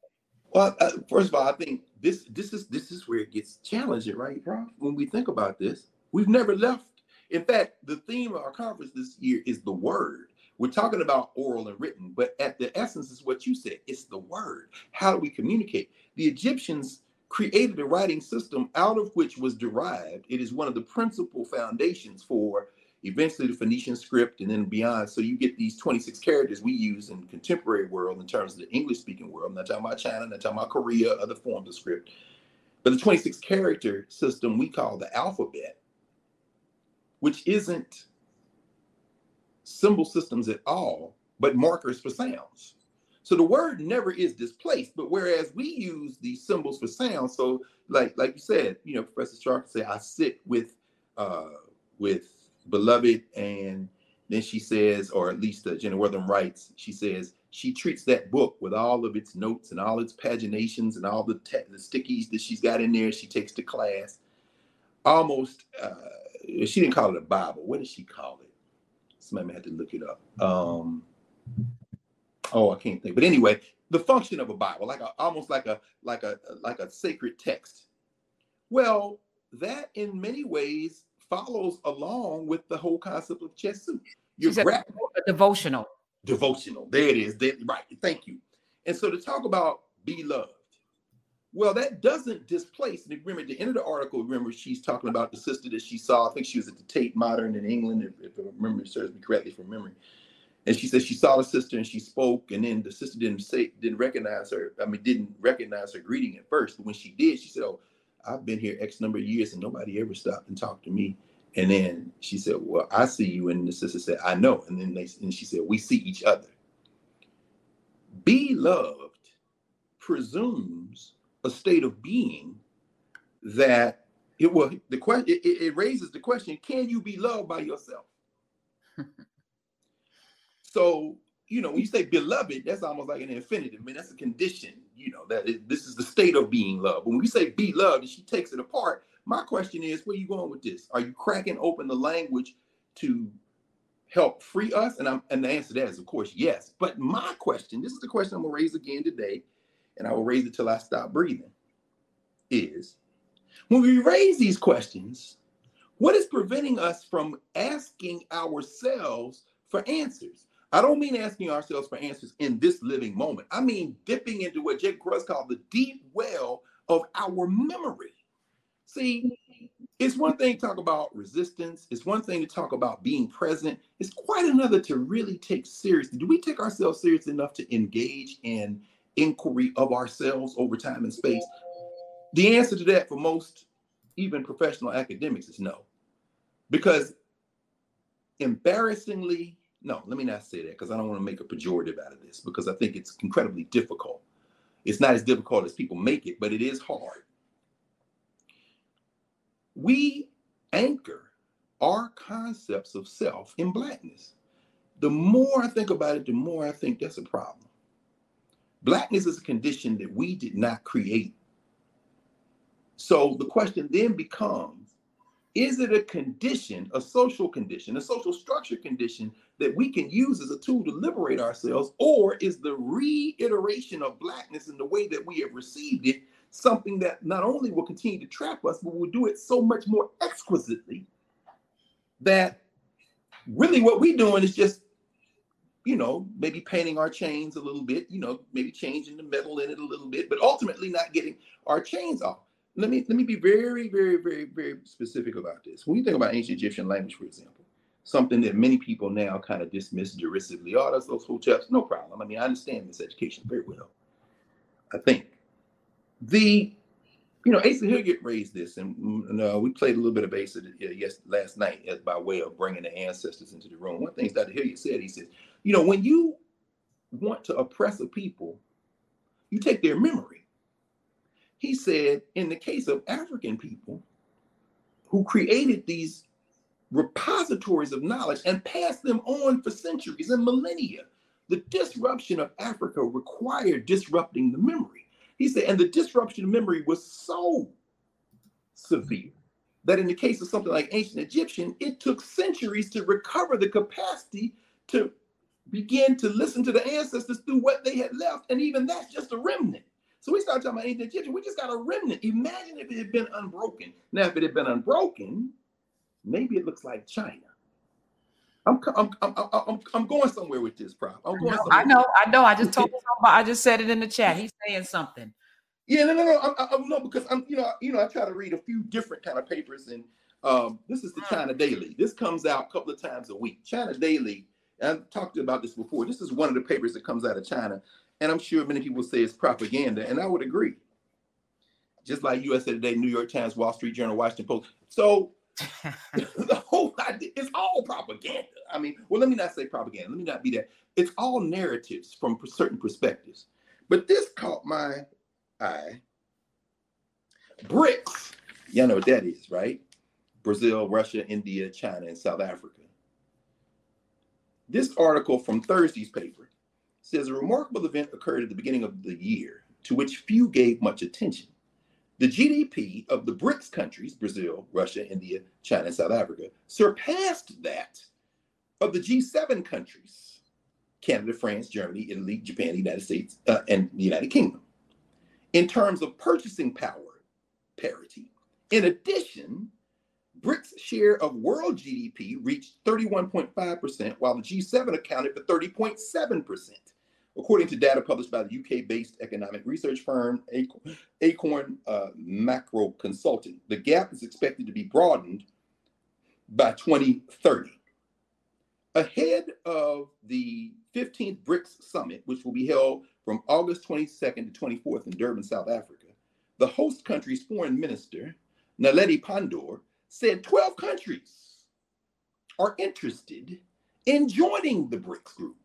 Well, uh, first of all, I think this this is this is where it gets challenging, right, Prof? When we think about this, we've never left. In fact, the theme of our conference this year is the word We're talking about oral and written, but at the essence is what you said. It's the word. How do we communicate? The Egyptians created a writing system out of which was derived. It is one of the principal foundations for eventually the Phoenician script and then beyond. So you get these 26 characters we use in contemporary world in terms of the English speaking world. I'm not talking about China, I'm not talking about Korea, other forms of script. But the 26 character system we call the alphabet, which isn't symbol systems at all, but markers for sounds. So the word never is displaced, but whereas we use these symbols for sound, so like like you said, you know, Professor Sharpe say, I sit with uh with beloved, and then she says, or at least uh, Jenna Wortham writes, she says she treats that book with all of its notes and all its paginations and all the te- the stickies that she's got in there. She takes to class, almost. Uh, she didn't call it a Bible. What did she call it? Somebody had to look it up. Um, oh, I can't think. But anyway, the function of a Bible, like a, almost like a like a like a sacred text. Well, that in many ways follows along with the whole concept of chesu. You're gra- a devotional. Devotional. There it is. There, right. Thank you. And so to talk about be loved, well, that doesn't displace. Remember, at the end of the article, remember she's talking about the sister that she saw. I think she was at the Tate Modern in England, if, if memory serves me correctly from memory. And she said she saw the sister and she spoke, and then the sister didn't say, didn't recognize her. I mean, didn't recognize her greeting at first. But when she did, she said, "Oh, I've been here X number of years and nobody ever stopped and talked to me. And then she said, Well, I see you. And the sister said, I know. And then they and she said, We see each other. Be loved presumes a state of being that it will the question it, it raises the question, can you be loved by yourself? so you know, when you say beloved, that's almost like an infinitive. I mean, that's a condition, you know, that is, this is the state of being loved. When we say be loved and she takes it apart, my question is, where are you going with this? Are you cracking open the language to help free us? And I'm and the answer to that is of course yes. But my question, this is the question I'm gonna raise again today, and I will raise it till I stop breathing, is when we raise these questions, what is preventing us from asking ourselves for answers? I don't mean asking ourselves for answers in this living moment. I mean dipping into what Jake Carruthers called the deep well of our memory. See, it's one thing to talk about resistance. It's one thing to talk about being present. It's quite another to really take seriously. Do we take ourselves seriously enough to engage in inquiry of ourselves over time and space? The answer to that for most, even professional academics, is no. Because embarrassingly, no, let me not say that because I don't want to make a pejorative out of this because I think it's incredibly difficult. It's not as difficult as people make it, but it is hard. We anchor our concepts of self in blackness. The more I think about it, the more I think that's a problem. Blackness is a condition that we did not create. So the question then becomes is it a condition, a social condition, a social structure condition that we can use as a tool to liberate ourselves? Or is the reiteration of Blackness in the way that we have received it something that not only will continue to trap us, but will do it so much more exquisitely that really what we're doing is just, you know, maybe painting our chains a little bit, you know, maybe changing the metal in it a little bit, but ultimately not getting our chains off let me let me be very, very, very, very specific about this. When you think about ancient Egyptian language, for example, something that many people now kind of dismiss derisively, oh, that's those hoteps. No problem. I mean, I understand this education very well. I think the you know, Asa Hilliard raised this, and, and uh, we played a little bit of Asa uh, yes last night as by way of bringing the ancestors into the room. One thing Dr. Hilliard said, he said, you know, when you want to oppress a people, you take their memory. He said, in the case of African people who created these repositories of knowledge and passed them on for centuries and millennia, the disruption of Africa required disrupting the memory. He said, and the disruption of memory was so severe that in the case of something like ancient Egyptian, it took centuries to recover the capacity to begin to listen to the ancestors through what they had left. And even that's just a remnant. So we start talking about ancient Egyptian. We just got a remnant. Imagine if it had been unbroken. Now, if it had been unbroken, maybe it looks like China. I'm, I'm, I'm, I'm, I'm going somewhere with this, Prof. I'm going I know, I know. I just told him. I just said it in the chat. He's saying something. Yeah, no, no, no. I, I, no, because I'm, you know, you know, I try to read a few different kind of papers, and um, this is the. China Daily. This comes out a couple of times a week. China Daily. I've talked about this before. This is one of the papers that comes out of China, and I'm sure many people say it's propaganda, and I would agree. Just like USA Today, New York Times, Wall Street Journal, Washington Post. So the whole idea is all propaganda. I mean, well, let me not say propaganda. Let me not be that. It's all narratives from certain perspectives. But this caught my eye. BRICS, y'all know what that is, right? Brazil, Russia, India, China, and South Africa. This article from Thursday's paper says a remarkable event occurred at the beginning of the year to which few gave much attention. The GDP of the BRICS countries, Brazil, Russia, India, China, and South Africa, surpassed that of the G7 countries Canada, France, Germany, Italy, Japan, the United States, uh, and the United Kingdom in terms of purchasing power parity. In addition, BRICS' share of world GDP reached 31.5%, while the G7 accounted for 30.7%. According to data published by the UK based economic research firm Acorn uh, Macro Consulting, the gap is expected to be broadened by 2030. Ahead of the 15th BRICS Summit, which will be held from August 22nd to 24th in Durban, South Africa, the host country's foreign minister, Naledi Pandor, said 12 countries are interested in joining the BRICS group,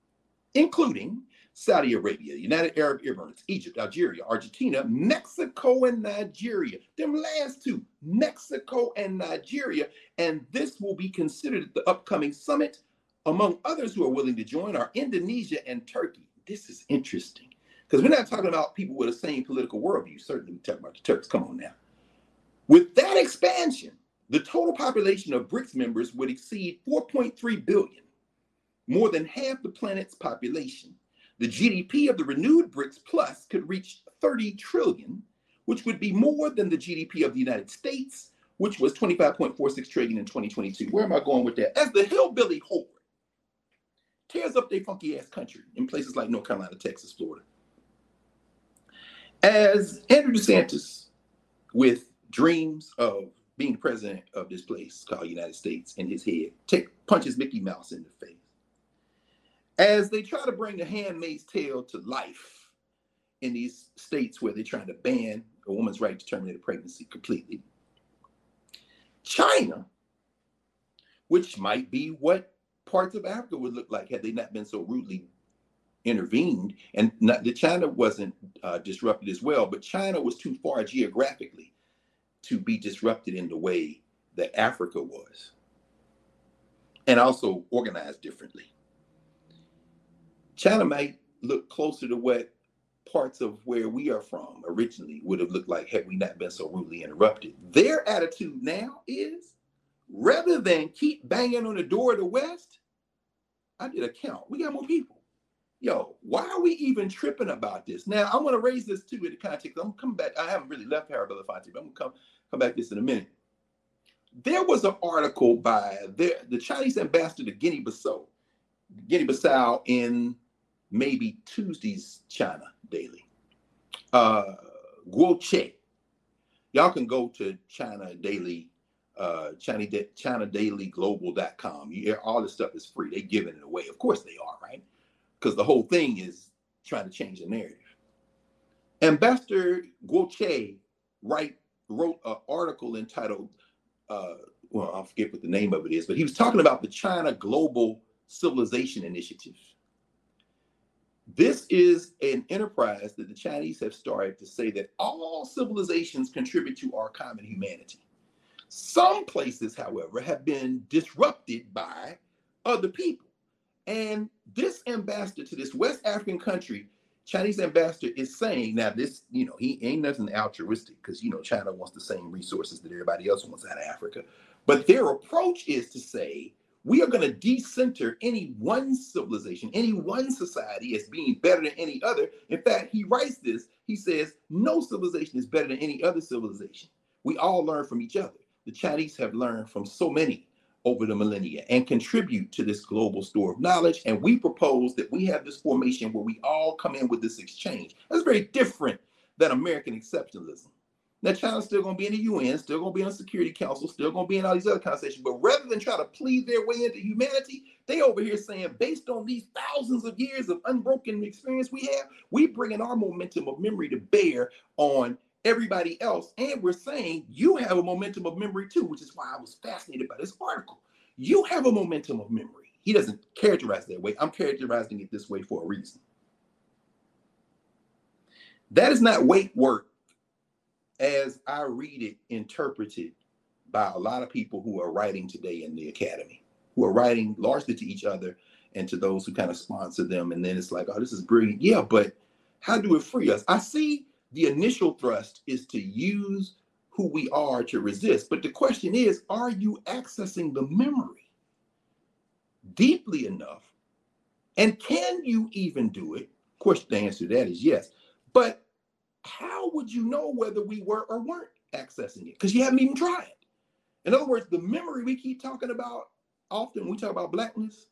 including Saudi Arabia, United Arab Emirates, Egypt, Algeria, Argentina, Mexico, and Nigeria. Them last two, Mexico and Nigeria. And this will be considered at the upcoming summit. Among others who are willing to join are Indonesia and Turkey. This is interesting because we're not talking about people with the same political worldview. Certainly, we talk about the Turks. Come on now. With that expansion, the total population of BRICS members would exceed 4.3 billion, more than half the planet's population. The GDP of the renewed BRICS Plus could reach 30 trillion, which would be more than the GDP of the United States, which was 25.46 trillion in 2022. Where am I going with that? As the hillbilly horde tears up their funky ass country in places like North Carolina, Texas, Florida. As Andrew DeSantis, with dreams of being president of this place called United States in his head, take punches Mickey Mouse in the face as they try to bring the handmaid's tale to life in these states where they're trying to ban a woman's right to terminate a pregnancy completely. China, which might be what parts of Africa would look like had they not been so rudely intervened, and not China wasn't uh, disrupted as well, but China was too far geographically to be disrupted in the way that Africa was, and also organized differently. China might look closer to what parts of where we are from originally would have looked like had we not been so rudely interrupted. Their attitude now is rather than keep banging on the door of the West, I did a count. We got more people. Yo, why are we even tripping about this? Now, I'm going to raise this too in the context. I'm coming back. I haven't really left Harry Belafonte, but I'm going to come, come back this in a minute. There was an article by the, the Chinese ambassador to Guinea-Bissau, Guinea-Bissau in maybe Tuesday's China Daily. Uh, Guo Ce. Y'all can go to China Daily, uh, China, China Daily Global.com. You hear all this stuff is free. They're giving it away. Of course they are, right? Because the whole thing is trying to change the narrative. Ambassador Guo Ce write, wrote an article entitled, uh, well, I forget what the name of it is, but he was talking about the China Global Civilization Initiative this is an enterprise that the Chinese have started to say that all civilizations contribute to our common humanity. Some places, however, have been disrupted by other people. And this ambassador to this West African country, Chinese ambassador, is saying now this, you know, he ain't nothing altruistic because, you know, China wants the same resources that everybody else wants out of Africa. But their approach is to say we are going to decenter any one civilization, any one society as being better than any other. In fact, he writes this. He says, no civilization is better than any other civilization. We all learn from each other. The Chinese have learned from so many over the millennia and contribute to this global store of knowledge. And we propose that we have this formation where we all come in with this exchange. That's very different than American exceptionalism. Now, China's still going to be in the UN, still going to be in the Security Council, still going to be in all these other conversations. But rather than try to plead their way into humanity, they over here saying, based on these thousands of years of unbroken experience we have, we bringing our momentum of memory to bear on everybody else. And we're saying you have a momentum of memory too, which is why I was fascinated by this article. You have a momentum of memory. He doesn't characterize that way. I'm characterizing it this way for a reason. That is not weight work as I read it interpreted by a lot of people who are writing today in the academy, who are writing largely to each other and to those who kind of sponsor them. And then it's like, oh, this is brilliant. Yeah, but how do it free us? I see the initial thrust is to use who we are to resist. But the question is, are you accessing the memory deeply enough? And can you even do it? Of course, the answer to that is yes. But how would you know whether we were or weren't accessing it? Because you haven't even tried. In other words, the memory we keep talking about often we talk about blackness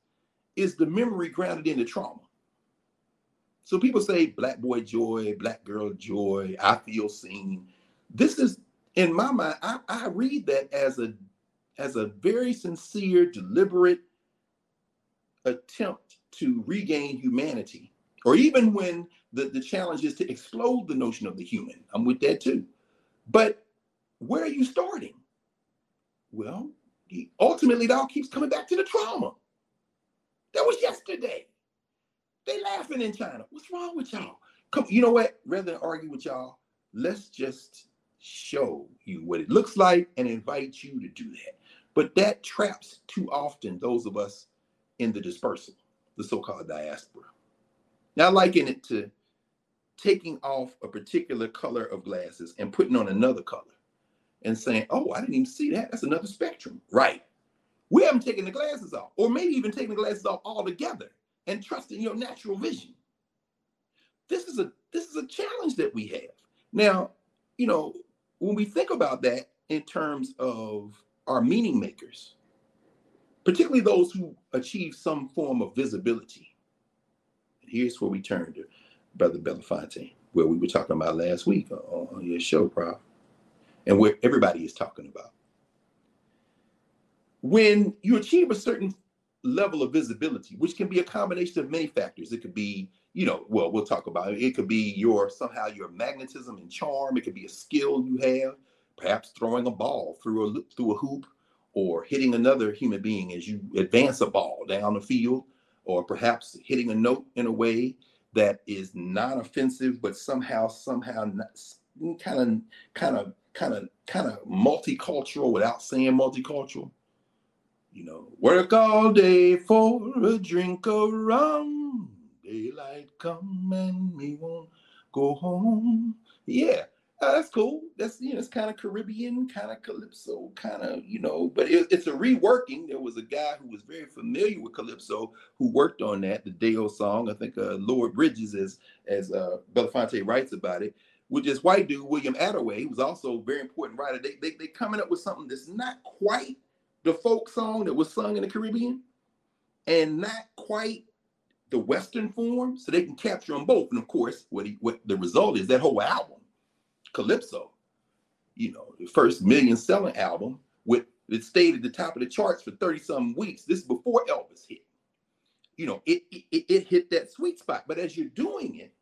is the memory grounded in the trauma. So people say black boy joy, black girl joy, I feel seen. This is in my mind, I, I read that as a as a very sincere, deliberate attempt to regain humanity. Or even when the, the challenge is to explode the notion of the human. I'm with that too. But where are you starting? Well, ultimately, it all keeps coming back to the trauma. That was yesterday. They laughing in China. What's wrong with y'all? Come, you know what? Rather than argue with y'all, let's just show you what it looks like and invite you to do that. But that traps too often those of us in the dispersal, the so-called diaspora. Now, I liken it to taking off a particular color of glasses and putting on another color and saying, oh, I didn't even see that. That's another spectrum. Right. We haven't taken the glasses off, or maybe even taking the glasses off altogether and trusting your natural vision. This is a this is a challenge that we have. Now, you know, when we think about that in terms of our meaning makers, particularly those who achieve some form of visibility. And here's where we turn to Brother Belafonte, where we were talking about last week on your show, Prof. And where everybody is talking about. When you achieve a certain level of visibility, which can be a combination of many factors. It could be, you know, well, we'll talk about it. It could be your somehow your magnetism and charm. It could be a skill you have, perhaps throwing a ball through a through a hoop, or hitting another human being as you advance a ball down the field, or perhaps hitting a note in a way that is non-offensive, but somehow, somehow kind of, kind of, kind of, kind of multicultural without saying multicultural you know, work all day for a drink of rum. Daylight come and me won't go home. Yeah, uh, that's cool. That's you know, it's kind of Caribbean, kind of calypso, kind of you know. But it, it's a reworking. There was a guy who was very familiar with calypso who worked on that, the Day-O song. I think uh, Lord Burgess, as as uh, Belafonte writes about it, which is white dude William Attaway, who was also a very important writer. They they they coming up with something that's not quite the folk song that was sung in the Caribbean and not quite the Western form, so they can capture them both. And of course, what he, what the result is that whole album, Calypso, you know, the first million selling album with it stayed at the top of the charts for 30 some weeks. This is before Elvis hit. You know, it, it it hit that sweet spot. But as you're doing it,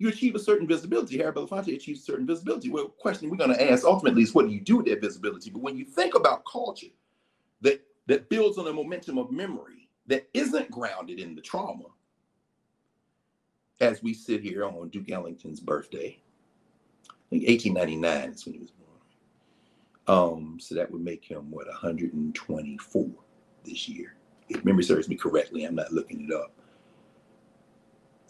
you achieve a certain visibility. Harry Belafonte achieves certain visibility. Well, question we're going to ask ultimately is what do you do with that visibility? But when you think about culture that that builds on a momentum of memory that isn't grounded in the trauma, as we sit here on Duke Ellington's birthday, I think 1899 is when he was born. Um, so that would make him what 124 this year. If memory serves me correctly, I'm not looking it up.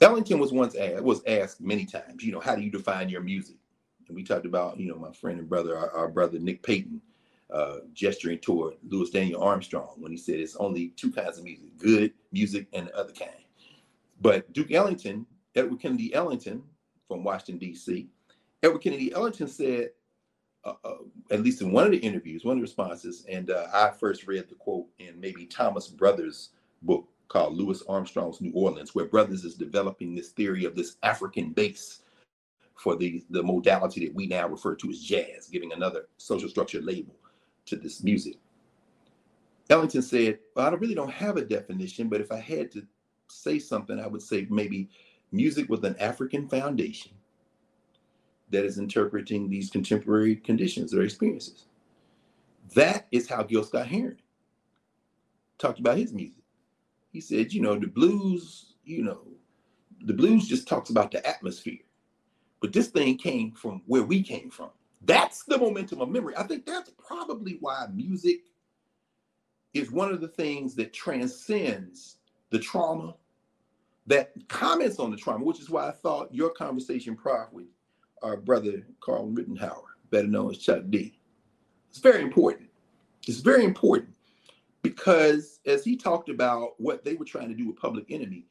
Ellington was once asked, was asked many times, you know, how do you define your music? And we talked about, you know, my friend and brother, our, our brother Nick Payton, uh, gesturing toward Louis Daniel Armstrong when he said it's only two kinds of music, good music and the other kind. But Duke Ellington, Edward Kennedy Ellington from Washington, D.C., Edward Kennedy Ellington said, uh, uh, at least in one of the interviews, one of the responses, and uh, I first read the quote in maybe Thomas Brothers' book called Louis Armstrong's New Orleans, where Brothers is developing this theory of this African base for the, the modality that we now refer to as jazz, giving another social structure label to this music. Ellington said, Well, I really don't have a definition, but if I had to say something, I would say maybe music with an African foundation that is interpreting these contemporary conditions or experiences. That is how Gil Scott Heron talked about his music. He said, you know, the blues, you know, the blues just talks about the atmosphere. But this thing came from where we came from. That's the momentum of memory. I think that's probably why music is one of the things that transcends the trauma, that comments on the trauma, which is why I thought your conversation prior with our brother Carl Ridenhour, better known as Chuck D. It's very important. It's very important because as he talked about what they were trying to do with Public Enemy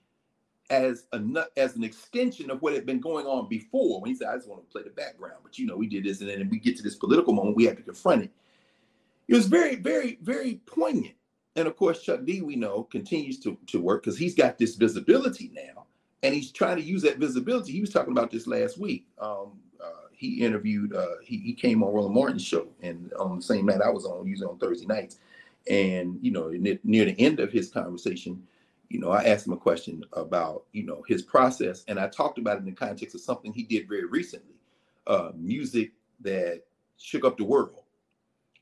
as a as an extension of what had been going on before, when he said, "I just want to play the background," but you know, we did this, and then we get to this political moment, we have to confront it. It was very, very, very poignant. And of course, Chuck D, we know, continues to, to work because he's got this visibility now and he's trying to use that visibility. He was talking about this last week. Um, uh, he interviewed, uh, he, he came on Roland Martin's show, and on the same night I was on, usually on Thursday nights. And, you know, near, the end of his conversation, you know, I asked him a question about, you know, his process. And I talked about it in the context of something he did very recently uh, music that shook up the world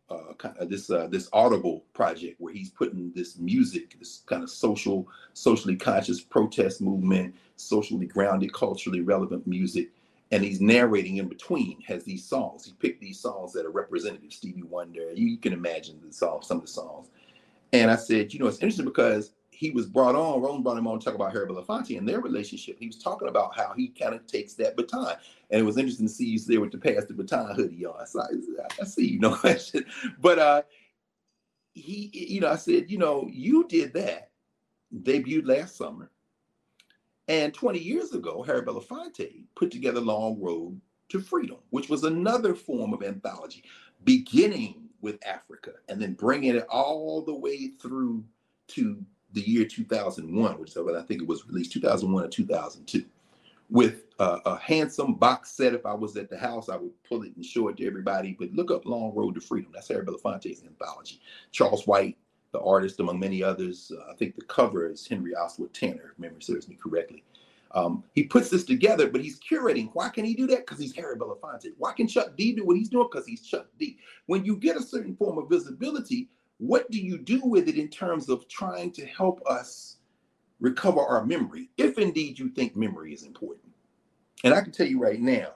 uh, kind of this uh, this audible project where he's putting this music, this kind of social, socially conscious protest movement, socially grounded, culturally relevant music, and he's narrating in between. Has these songs? He picked these songs that are representative. Stevie Wonder. You, you can imagine the song, some of the songs. And I said, you know, it's interesting because he was brought on, Roland brought him on to talk about Harry Belafonte and their relationship. He was talking about how he kind of takes that baton. And it was interesting to see you there with the pass the baton hoodie on. So I, I see you, no question. But uh he, you know, I said, you know, you did that, debuted last summer. And 20 years ago, Harry Belafonte put together Long Road to Freedom, which was another form of anthology, beginning with Africa and then bringing it all the way through to the year 2001, which I think it was released 2001 or 2002, with a handsome box set. If I was at the house, I would pull it and show it to everybody. But look up Long Road to Freedom. That's Harry Belafonte's anthology. Charles White, the artist, among many others. Uh, I think the cover is Henry Ossawa Tanner, if memory serves me correctly. Um, he puts this together, but he's curating. Why can he do that? Because he's Harry Belafonte. Why can Chuck D do what he's doing? Because he's Chuck D. When you get a certain form of visibility, what do you do with it in terms of trying to help us recover our memory, if indeed you think memory is important? And I can tell you right now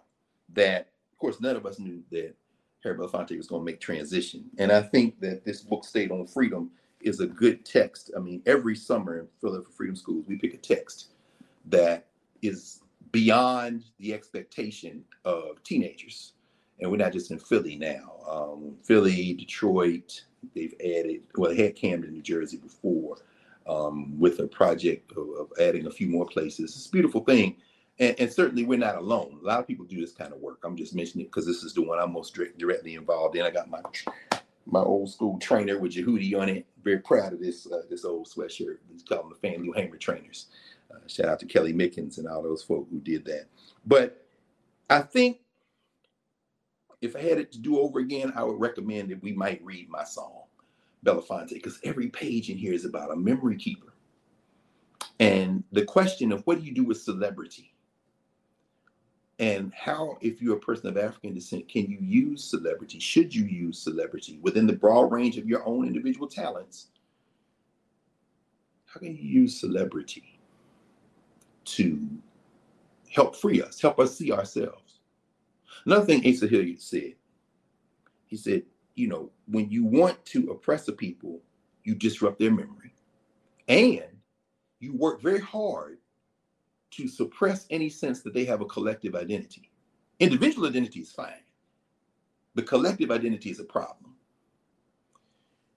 that, of course, none of us knew that Harry Belafonte was going to make transition. And I think that this book, Stayed on Freedom, is a good text. I mean, every summer in Philadelphia Freedom Schools, we pick a text that is beyond the expectation of teenagers. And we're not just in Philly now. Um, Philly, Detroit, they've added, well, they had Camden, New Jersey before um, with a project of, of, adding a few more places. It's a beautiful thing. And, and, certainly we're not alone. A lot of people do this kind of work. I'm just mentioning it because this is the one I'm most direct, directly involved in. I got my my old school trainer with Yehudi on it. Very proud of this uh, this old sweatshirt. We call them the Fannie Lou Hamer trainers. Uh, shout out to Kelly Mickens and all those folk who did that. But I think if I had it to do over again, I would recommend that we might read my song, Belafonte, because every page in here is about a memory keeper. And the question of what do you do with celebrity? And how, if you're a person of African descent, can you use celebrity? Should you use celebrity within the broad range of your own individual talents? How can you use celebrity to help free us, help us see ourselves? Another thing Asa Hilliard said, he said, you know, when you want to oppress a people, you disrupt their memory. And you work very hard to suppress any sense that they have a collective identity. Individual identity is fine, but collective identity is a problem.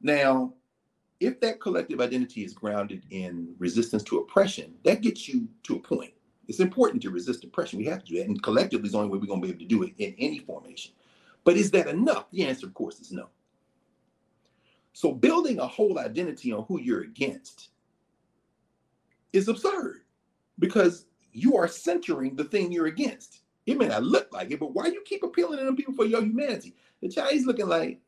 Now, if that collective identity is grounded in resistance to oppression, that gets you to a point. It's important to resist oppression. We have to do that. And collectively is the only way we're going to be able to do it in any formation. But is that enough? The answer, of course, is no. So building a whole identity on who you're against is absurd because you are centering the thing you're against. It may not look like it, but why you keep appealing to them people for your humanity? The Chinese looking like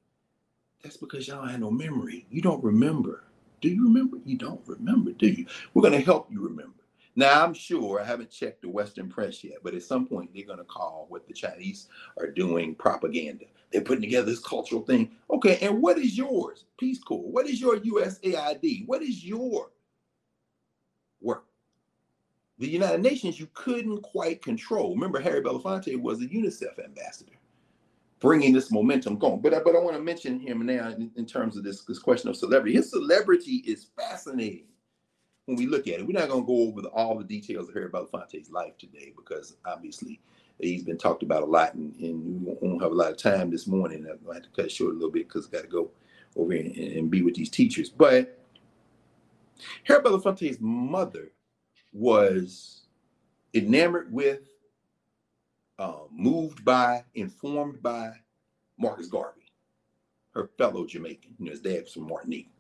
that's because y'all have no memory. You don't remember. Do you remember? You don't remember, do you? We're going to help you remember. Now, I'm sure I haven't checked the Western press yet, but at some point they're going to call what the Chinese are doing propaganda. They're putting together this cultural thing. Okay, and what is yours? Peace Corps. What is your USAID? What is your? The United Nations you couldn't quite control. Remember, Harry Belafonte was a UNICEF ambassador, bringing this momentum going. But, but I want to mention him now in, in terms of this, this question of celebrity. His celebrity is fascinating when we look at it. We're not going to go over the, all the details of Harry Belafonte's life today because obviously he's been talked about a lot and, and we won't have a lot of time this morning. I'm going to have to cut short a little bit because I got to go over and, and be with these teachers. But Harry Belafonte's mother was enamored with, uh, moved by, informed by Marcus Garvey, her fellow Jamaican. You know, his dad's from Martinique.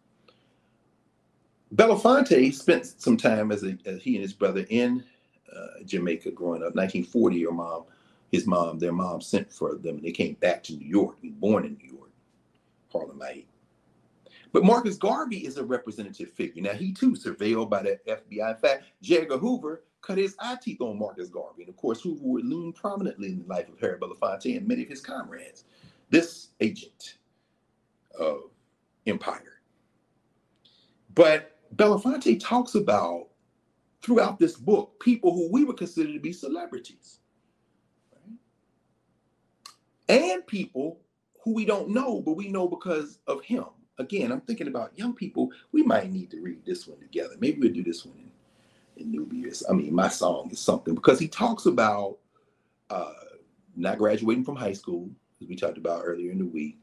Belafonte spent some time as, a, as he and his brother in uh, Jamaica growing up. 1940, your mom, his mom, their mom sent for them, and they came back to New York. He was born in New York, Harlemite. But Marcus Garvey is a representative figure. Now, he too surveilled by the FBI. In fact, J. Edgar Hoover cut his eye teeth on Marcus Garvey. And of course, Hoover would loom prominently in the life of Harry Belafonte and many of his comrades. This agent of empire. But Belafonte talks about throughout this book people who we would consider to be celebrities. And people who we don't know, but we know because of him. Again, I'm thinking about young people. We might need to read this one together. Maybe we'll do this one in, in New Year's. I mean, my song is something because he talks about uh, not graduating from high school, as we talked about earlier in the week,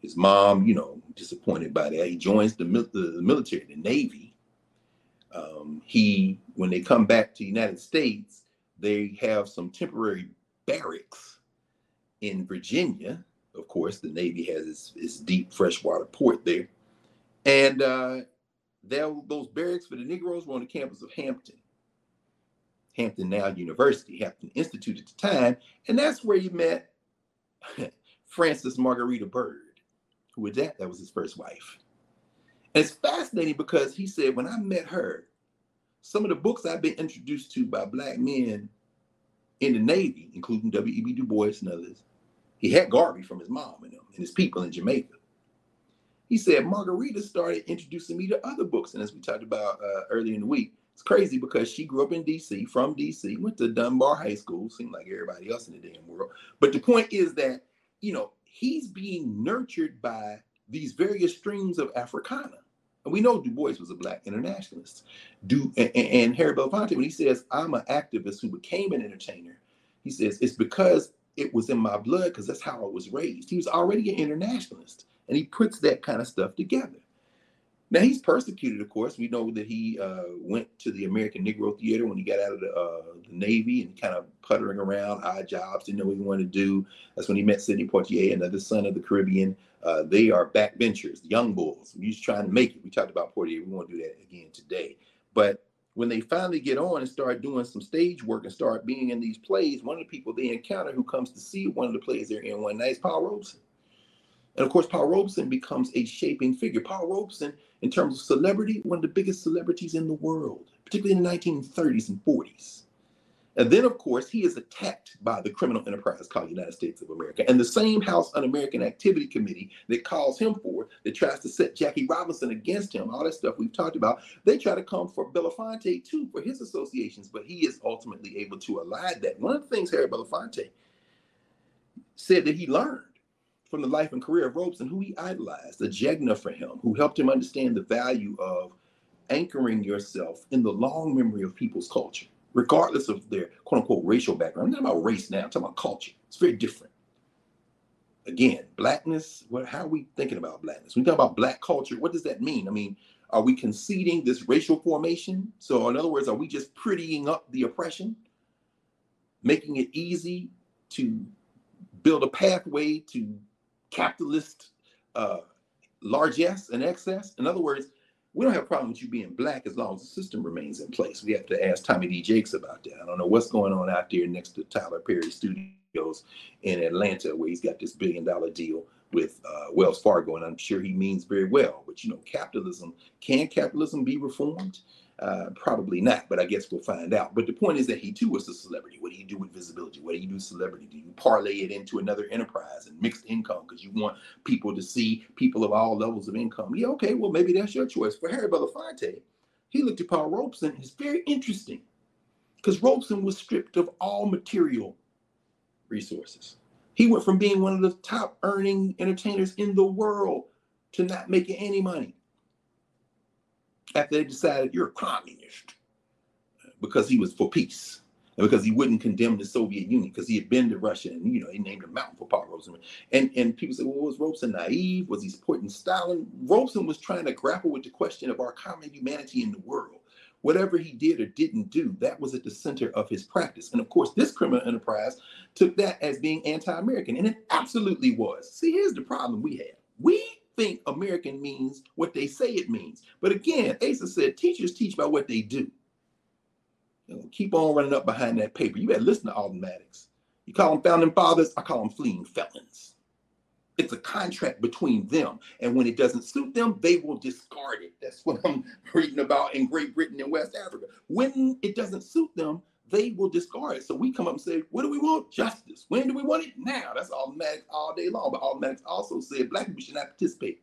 his mom, you know, disappointed by that. He joins the, the, the military, the Navy. Um, he, when they come back to the United States, they have some temporary barracks in Virginia. Of course, the Navy has its, its deep freshwater port there. And uh, those barracks for the Negroes were on the campus of Hampton. Hampton now University, Hampton Institute at the time. And that's where he met Frances Margarita Byrd who was that? That was his first wife. And it's fascinating because he said, when I met her, some of the books I've been introduced to by black men in the Navy, including W.E.B. Du Bois and others, he had Garvey from his mom and him and his people in Jamaica. He said, Margarita started introducing me to other books. And as we talked about uh, earlier in the week, it's crazy because she grew up in DC, from DC, went to Dunbar High School, seemed like everybody else in the damn world. But the point is that, you know, he's being nurtured by these various streams of Africana. And we know Du Bois was a black internationalist. Du, and, and Harry Belafonte, when he says, I'm an activist who became an entertainer, he says, it's because it was in my blood, because that's how I was raised. He was already an internationalist. And he puts that kind of stuff together. Now he's persecuted, of course. We know that he uh, went to the American Negro Theater when he got out of the, uh, the Navy and kind of puttering around, odd jobs, didn't know what he wanted to do. That's when he met Sidney Poitier, another son of the Caribbean. Uh, they are backbenchers, young bulls. He's trying to make it. We talked about Poitier. We won't do that again today. But when they finally get on and start doing some stage work and start being in these plays, one of the people they encounter who comes to see one of the plays they're in one night is Paul Robeson. And of course, Paul Robeson becomes a shaping figure. Paul Robeson in terms of celebrity, one of the biggest celebrities in the world, particularly in the 1930s and 40s. And then, of course, he is attacked by the criminal enterprise called United States of America. And the same House Un American Activity Committee that calls him for, that tries to set Jackie Robinson against him, all that stuff we've talked about, they try to come for Belafonte too for his associations, but he is ultimately able to elide that. One of the things Harry Belafonte said that he learned from the life and career of Robeson, who he idolized, a jegna for him, who helped him understand the value of anchoring yourself in the long memory of people's culture, regardless of their quote unquote racial background. I'm not about race now, I'm talking about culture. It's very different. Again, blackness, what how are we thinking about blackness? When we talk about black culture, what does that mean? I mean, are we conceding this racial formation? So, in other words, are we just prettying up the oppression, making it easy to build a pathway to capitalist uh, largesse and excess. In other words, we don't have a problem with you being black as long as the system remains in place. We have to ask Tommy D. Jakes about that. I don't know what's going on out there next to Tyler Perry Studios in Atlanta, where he's got this billion dollar deal with uh, Wells Fargo, and I'm sure he means very well. But you know, capitalism can capitalism be reformed? Uh, probably not, but I guess we'll find out. But the point is that he too was a celebrity. What do you do with visibility? What do you do with celebrity? Do you parlay it into another enterprise and mixed income because you want people to see people of all levels of income? Yeah, okay, well, maybe that's your choice. For Harry Belafonte, he looked at Paul Robeson. It's very interesting because Robeson was stripped of all material resources. He went from being one of the top earning entertainers in the world to not making any money after they decided you're a communist because he was for peace and because he wouldn't condemn the Soviet Union because he had been to Russia and you know he named a mountain for Paul Robeson. And and people said, well, was Robeson naive? Was he supporting Stalin? Robeson was trying to grapple with the question of our common humanity in the world. Whatever he did or didn't do, that was at the center of his practice. And of course, this criminal enterprise took that as being anti-American, and it absolutely was. See, here's the problem we have. We think American means what they say it means. But again, Asa said teachers teach by what they do. You know, keep on running up behind that paper. You better listen to Maddox. You call them founding fathers, I call them fleeing felons. It's a contract between them. And when it doesn't suit them, they will discard it. That's what I'm reading about in Great Britain and West Africa. When it doesn't suit them, they will discard it. So we come up and say, what do we want? Justice. When do we want it? Now. That's Alton Maddox all day long. But Alton Maddox also said black people should not participate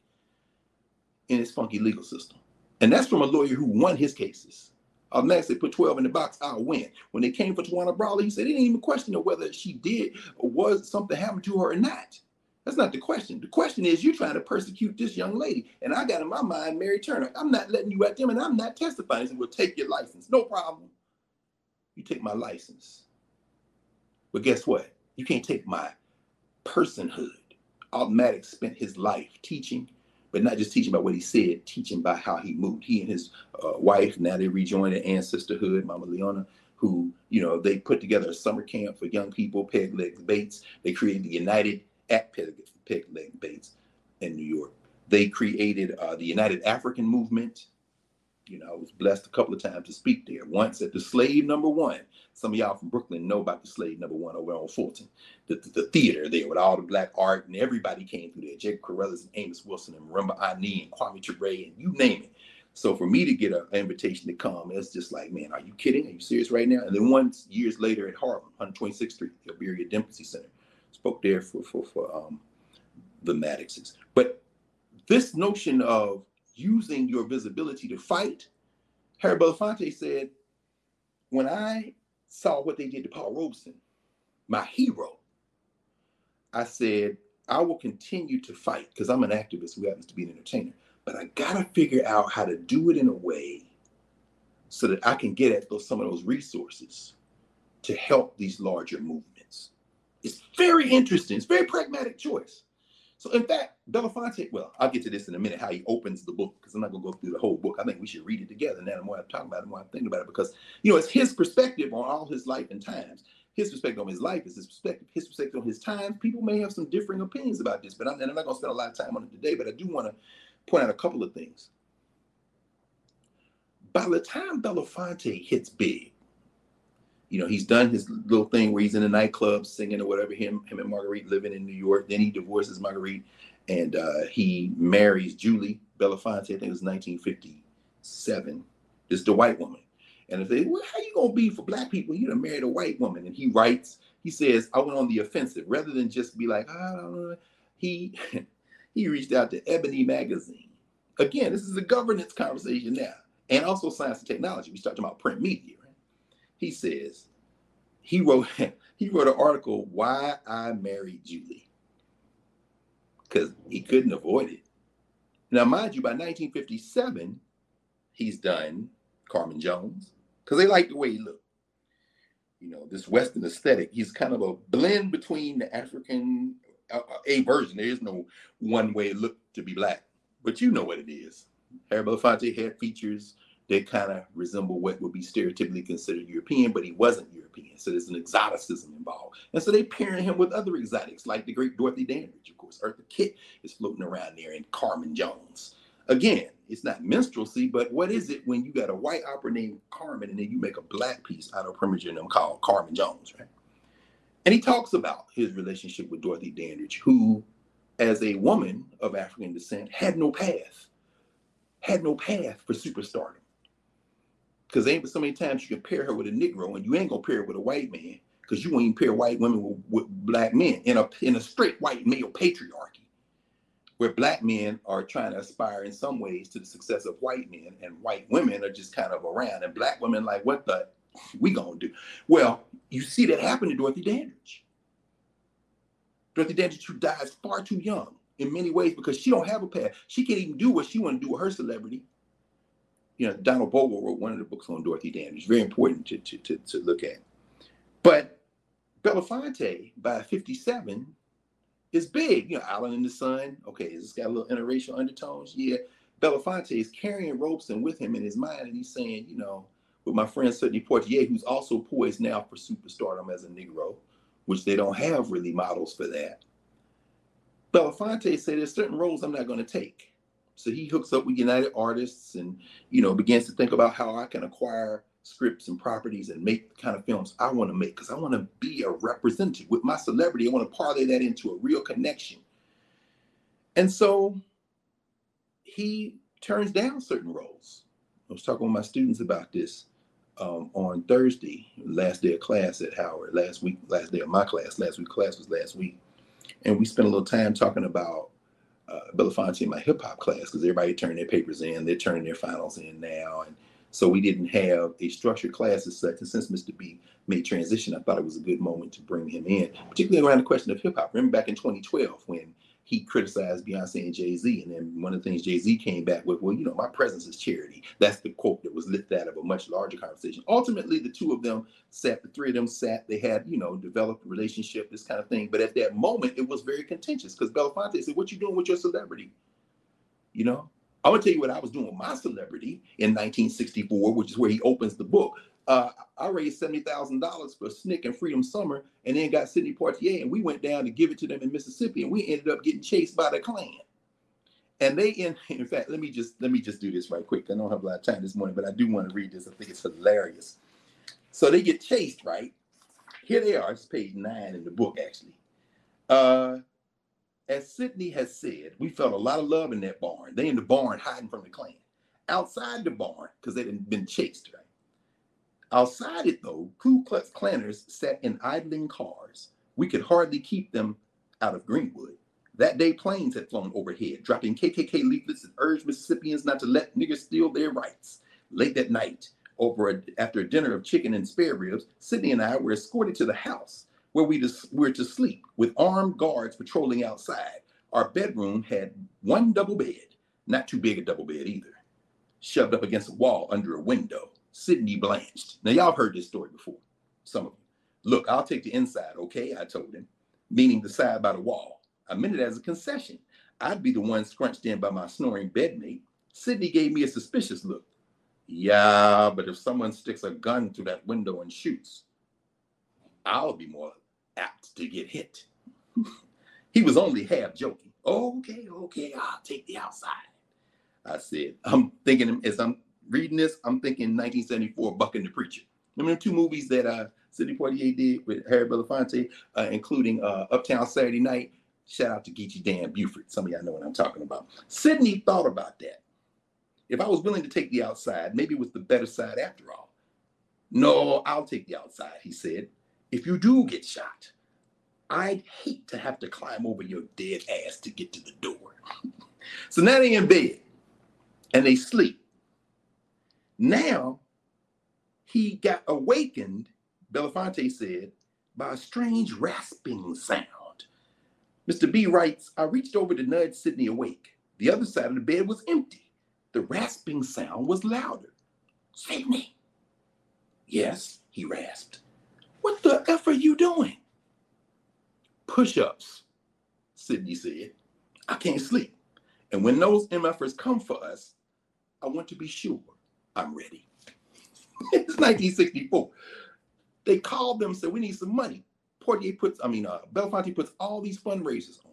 in this funky legal system. And that's from a lawyer who won his cases. Maddox said, put 12 in the box, I'll win. When they came for Tawana Brawley, he said they didn't even question whether she did or was something happened to her or not. That's not the question. The question is you're trying to persecute this young lady. And I got in my mind Mary Turner. I'm not letting you at them and I'm not testifying. He said, well, take your license. No problem you take my license. But guess what? You can't take my personhood. Alton Maddox spent his life teaching, but not just teaching by what he said, teaching by how he moved. He and his uh, wife, now they rejoined the Ancestorhood, Mama Leona, who, you know, they put together a summer camp for young people, Peg Leg Bates. They created the United at Peg, Peg Leg Bates in New York. They created uh, the United African Movement you know, I was blessed a couple of times to speak there. Once at the Slave Number One. Some of y'all from Brooklyn know about the Slave Number One over on Fulton, the, the, the theater there with all the black art and everybody came through there. Jacob Carruthers and Amos Wilson and Marimba Ani and Kwame Ture and you name it. So for me to get an invitation to come, it's just like, man, are you kidding? Are you serious right now? And then once years later at Harlem, 126th Street, the Iberia Dempsey Center, spoke there for for for um, the Maddoxes. But this notion of using your visibility to fight. Harry Belafonte said, when I saw what they did to Paul Robeson, my hero, I said, I will continue to fight because I'm an activist who happens to be an entertainer, but I gotta figure out how to do it in a way so that I can get at those some of those resources to help these larger movements. It's very interesting. It's very pragmatic choice. So in fact, Belafonte, well, I'll get to this in a minute, how he opens the book, because I'm not gonna go through the whole book. I think we should read it together. Now the more I'm talking about it, the more I'm thinking about it, because you know, it's his perspective on all his life and times. His perspective on his life is his perspective, his perspective on his times. People may have some differing opinions about this, but I'm, and I'm not gonna spend a lot of time on it today, but I do want to point out a couple of things. By the time Belafonte hits big, you know, he's done his little thing where he's in a nightclub singing or whatever. Him, him and Marguerite living in New York. Then he divorces Marguerite, and uh, he marries Julie Belafonte. I think it was 1957. This is the white woman. And if they, well, how you gonna be for black people? You done married a white woman. And he writes, he says, I went on the offensive rather than just be like, I don't know. He he reached out to Ebony magazine. Again, this is a governance conversation now, and also science and technology. We start talking about print media he says he wrote he wrote an article why I married Julie because he couldn't avoid it. Now, mind you, by 1957, he's done Carmen Jones because they like the way he looked. You know, this Western aesthetic. He's kind of a blend between the African uh, uh a version. There is no one way look to be black, but you know what it is. Harry Belafonte had features that kind of resemble what would be stereotypically considered European, but he wasn't European. So there's an exoticism involved. And so they pairing him with other exotics, like the great Dorothy Dandridge, of course. Eartha Kitt is floating around there, and Carmen Jones. Again, it's not minstrelsy, but what is it when you got a white opera named Carmen and then you make a black piece out of Primogen them called Carmen Jones, right? And he talks about his relationship with Dorothy Dandridge, who, as a woman of African descent, had no path, had no path for superstardom. Because ain't but so many times you can pair her with a Negro, and you ain't gonna pair her with a white man, because you won't even pair white women with, with black men in a in a straight white male patriarchy where black men are trying to aspire in some ways to the success of white men and white women are just kind of around and black women like what the we gonna do? Well you see that happen to dorothy dandridge. Dorothy dandridge who dies far too young in many ways because she don't have a path she can't even do what she want to do with her celebrity you know donald bogle wrote one of the books on dorothy dandridge very important to, to, to, to look at but belafonte by 57 is big. You know, Island in the Sun. Okay, it's got a little interracial undertones. Yeah. Belafonte is carrying Robeson with him in his mind, and he's saying, you know, with my friend Sidney Poitier, who's also poised now for superstardom as a Negro, which they don't have really models for that. Belafonte said there's certain roles I'm not going to take. So he hooks up with United Artists and, you know, begins to think about how I can acquire scripts and properties and make the kind of films I want to make because I want to be a representative with my celebrity. I want to parlay that into a real connection. And so he turns down certain roles. I was talking with my students about this um, on Thursday, last day of class at Howard, last week, last day of my class, last week class was last week. And we spent a little time talking about uh, Belafonte in my hip hop class because everybody turned their papers in, they're turning their finals in now. And so we didn't have a structured class as such. And since Mr. B made transition, I thought it was a good moment to bring him in, particularly around the question of hip hop. Remember back in 2012 when he criticized Beyonce and Jay Z. And then one of the things Jay Z came back with, well, you know, my presence is charity. That's the quote that was lifted out of a much larger conversation. Ultimately, the two of them sat, the three of them sat, they had, you know, developed a relationship, this kind of thing. But at that moment, it was very contentious because Belafonte said, What you doing with your celebrity? You know, I'm gonna tell you what I was doing with my celebrity in 1964, which is where he opens the book. Uh, I raised seventy thousand dollars for SNCC and Freedom Summer, and then got Sidney Poitier, and we went down to give it to them in Mississippi, and we ended up getting chased by the Klan. And they, in, in fact, let me just let me just do this right quick. I don't have a lot of time this morning, but I do want to read this. I think it's hilarious. So they get chased, right? Here they are. It's page nine in the book, actually. Uh, as Sidney has said, we felt a lot of love in that barn. They in the barn hiding from the Klan. Outside the barn, because they had been chased, right? Outside it, though, Ku Klux Klanners sat in idling cars. We could hardly keep them out of Greenwood. That day, planes had flown overhead, dropping KKK leaflets that urged Mississippians not to let niggers steal their rights. Late that night, over a, after a dinner of chicken and spare ribs, Sidney and I were escorted to the house where we were to sleep with armed guards patrolling outside. Our bedroom had one double bed, not too big a double bed either, shoved up against a wall under a window. Sidney blanched. Now, y'all heard this story before, some of you. Look, I'll take the inside, okay? I told him, meaning the side by the wall. I meant it as a concession. I'd be the one scrunched in by my snoring bedmate. Sidney gave me a suspicious look. Yeah, but if someone sticks a gun through that window and shoots, I'll be more apt to get hit. he was only half joking. Okay, okay, I'll take the outside. I said, I'm thinking as I'm reading this, I'm thinking 1974 Buck and the Preacher. Remember the two movies that uh, Sidney Poitier did with Harry Belafonte, uh, including uh, Uptown Saturday Night. Shout out to Geechee Dan Buford. Some of y'all know what I'm talking about. Sidney thought about that. If I was willing to take the outside, maybe it was the better side after all. No, I'll take the outside, he said if you do get shot, I'd hate to have to climb over your dead ass to get to the door. so now they're in bed and they sleep. Now he got awakened, Belafonte said, by a strange rasping sound. Mr. B writes, I reached over to nudge Sidney awake. The other side of the bed was empty. The rasping sound was louder. Sidney. Yes, he rasped. What the F are you doing? Push ups, Sidney said. I can't sleep. And when those MFers come for us, I want to be sure I'm ready. it's 1964. They called them, said, we need some money. Poitier puts, I mean, uh, Belafonte puts all these fundraisers on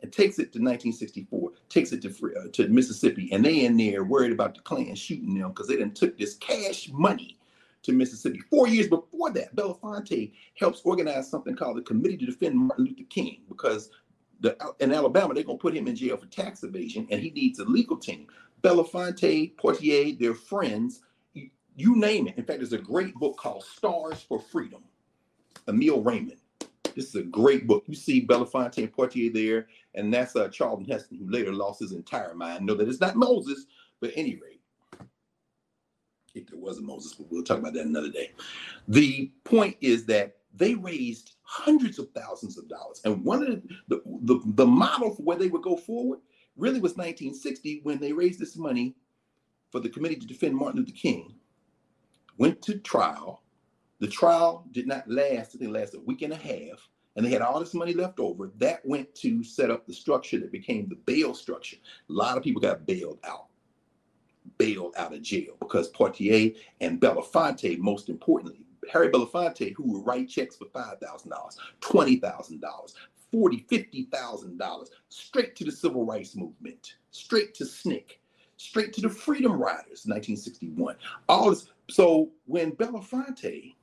and takes it to 1964, takes it to uh, to Mississippi, and they in there worried about the Klan shooting them because they didn't took this cash money to Mississippi. Four years before that, Belafonte helps organize something called the Committee to Defend Martin Luther King because the, in Alabama they're gonna put him in jail for tax evasion, and he needs a legal team. Belafonte, Poitier, their friends, you, you name it. In fact, there's a great book called Stars for Freedom. Emilie Raymond this is a great book. You see Belafonte and Poitier there, and that's uh, Charlton Heston, who later lost his entire mind. Know that it's not Moses, but at any rate, if there was a Moses, but we'll talk about that another day. The point is that they raised hundreds of thousands of dollars. And one of the, the, the, the model for where they would go forward really was 1960 when they raised this money for the Committee to Defend Martin Luther King, went to trial, the trial did not last, I think it lasted a week and a half, and they had all this money left over. That went to set up the structure that became the bail structure. A lot of people got bailed out, bailed out of jail because Poitier and Belafonte, most importantly, Harry Belafonte, who would write checks for $5,000, $20,000, $40,000, $50,000, straight to the civil rights movement, straight to SNCC, straight to the Freedom Riders, 1961. All this. So when Belafonte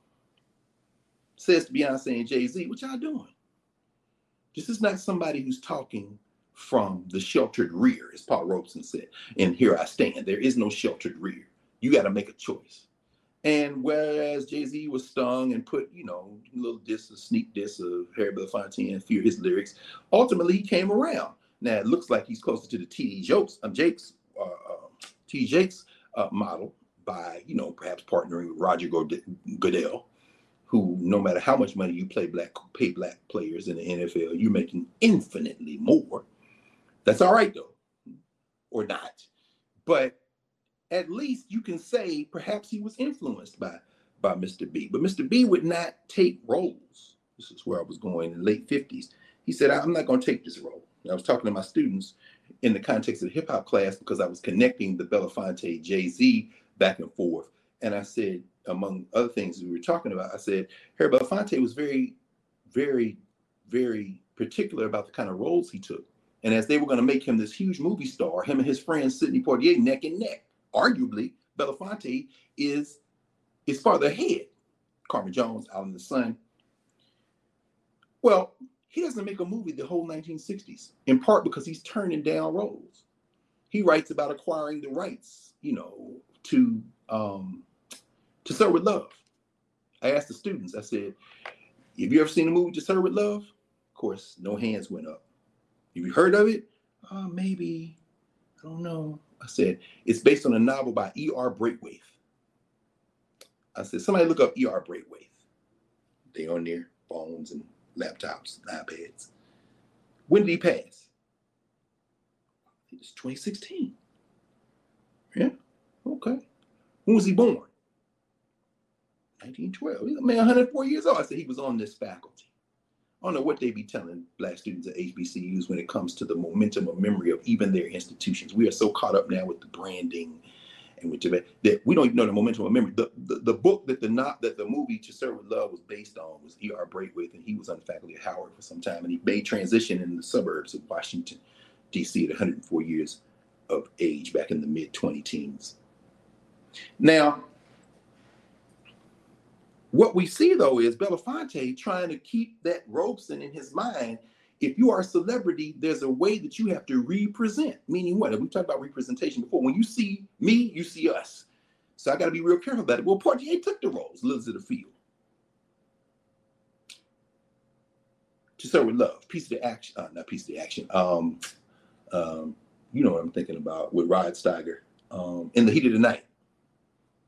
says to Beyonce and Jay Z, what y'all doing? This is not somebody who's talking from the sheltered rear, as Paul Robeson said. And here I stand. There is no sheltered rear. You got to make a choice. And whereas Jay Z was stung and put, you know, little diss, a sneak diss of Harry Belafonte and fear his lyrics, ultimately he came around. Now it looks like he's closer to the T.D. Jakes, um, Jakes, uh, uh, T. Jakes uh, model by, you know, perhaps partnering with Roger Goodell who no matter how much money you play black pay black players in the NFL, you're making infinitely more. That's all right though, or not. But at least you can say perhaps he was influenced by by Mr. B. But Mr. B would not take roles. This is where I was going in the late 50s. He said, I'm not going to take this role. And I was talking to my students in the context of the hip hop class because I was connecting the Belafonte Jay Z back and forth. And I said, among other things we were talking about, I said Harry Belafonte was very, very, very particular about the kind of roles he took. And as they were going to make him this huge movie star, him and his friend Sidney Poitier neck and neck. Arguably, Belafonte is is farther ahead. Carmen Jones, Out in the Sun. Well, he doesn't make a movie the whole 1960s, in part because he's turning down roles. He writes about acquiring the rights, you know, to um, to Sir with Love. I asked the students, I said, Have you ever seen the movie To Sir with Love? Of course, no hands went up. Have you heard of it? Uh, maybe. I don't know. I said, It's based on a novel by E.R. Braithwaite. I said, Somebody look up E.R. Braithwaite. They on their phones and laptops, iPads. When did he pass? It's 2016. Yeah. Okay. When was he born? 1912. He's a man 104 years old. I said he was on this faculty. I don't know what they be telling black students at HBCUs when it comes to the momentum of memory of even their institutions. We are so caught up now with the branding and with the, that we don't even know the momentum of memory. The, the, the book that the not that the movie To Sir with Love was based on was E.R. Braithwaite, and he was on the faculty at Howard for some time, and he made transition in the suburbs of Washington, D.C. at 104 years of age back in the mid 20 teens. Now, what we see though is Belafonte trying to keep that Robeson in his mind. If you are a celebrity, there's a way that you have to represent. Meaning what? We talked about representation before. When you see me, you see us. So I got to be real careful about it. Well, Poitier took the roles, Lilies of the Field. To Sir with Love, piece of the action, uh, not piece of the action. Um, um, you know what I'm thinking about with Rod Steiger. Um, in the heat of the night.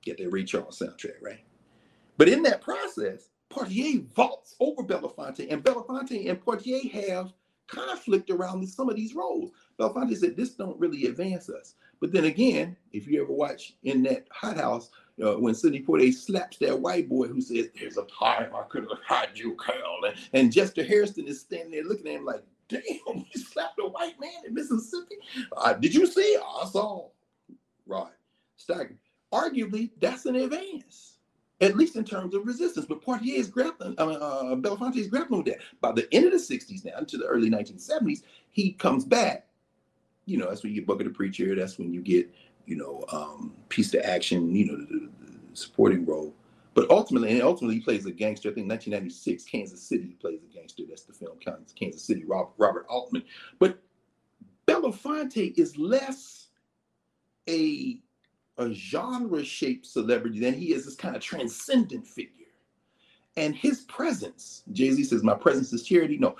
Get that Ray Charles soundtrack, right? But in that process, Poitier vaults over Belafonte, and Belafonte and Poitier have conflict around some of these roles. Belafonte said, This don't really advance us. But then again, if you ever watch in that hot house, uh, when Sidney Poitier slaps that white boy who says, There's a time I could have had you, Carl. And, and Chester Hairston is standing there looking at him like, Damn, you slapped a white man in Mississippi? Uh, did you see? I saw. Right. Staggering. Arguably, that's an advance at least in terms of resistance. But Poitier is grappling, I mean, uh, Belafonte is grappling with that. By the end of the 60s now, into the early 1970s, he comes back. You know, that's when you get Buck and the Preacher. That's when you get, you know, um, Peace to Action, you know, the, the, the supporting role. But ultimately, and ultimately, he plays a gangster. I think 1996, Kansas City, he plays a gangster. That's the film, Kansas City, Robert Altman. But Belafonte is less a a genre shaped celebrity than he is this kind of transcendent figure. And his presence, Jay Z says, My presence is charity. No,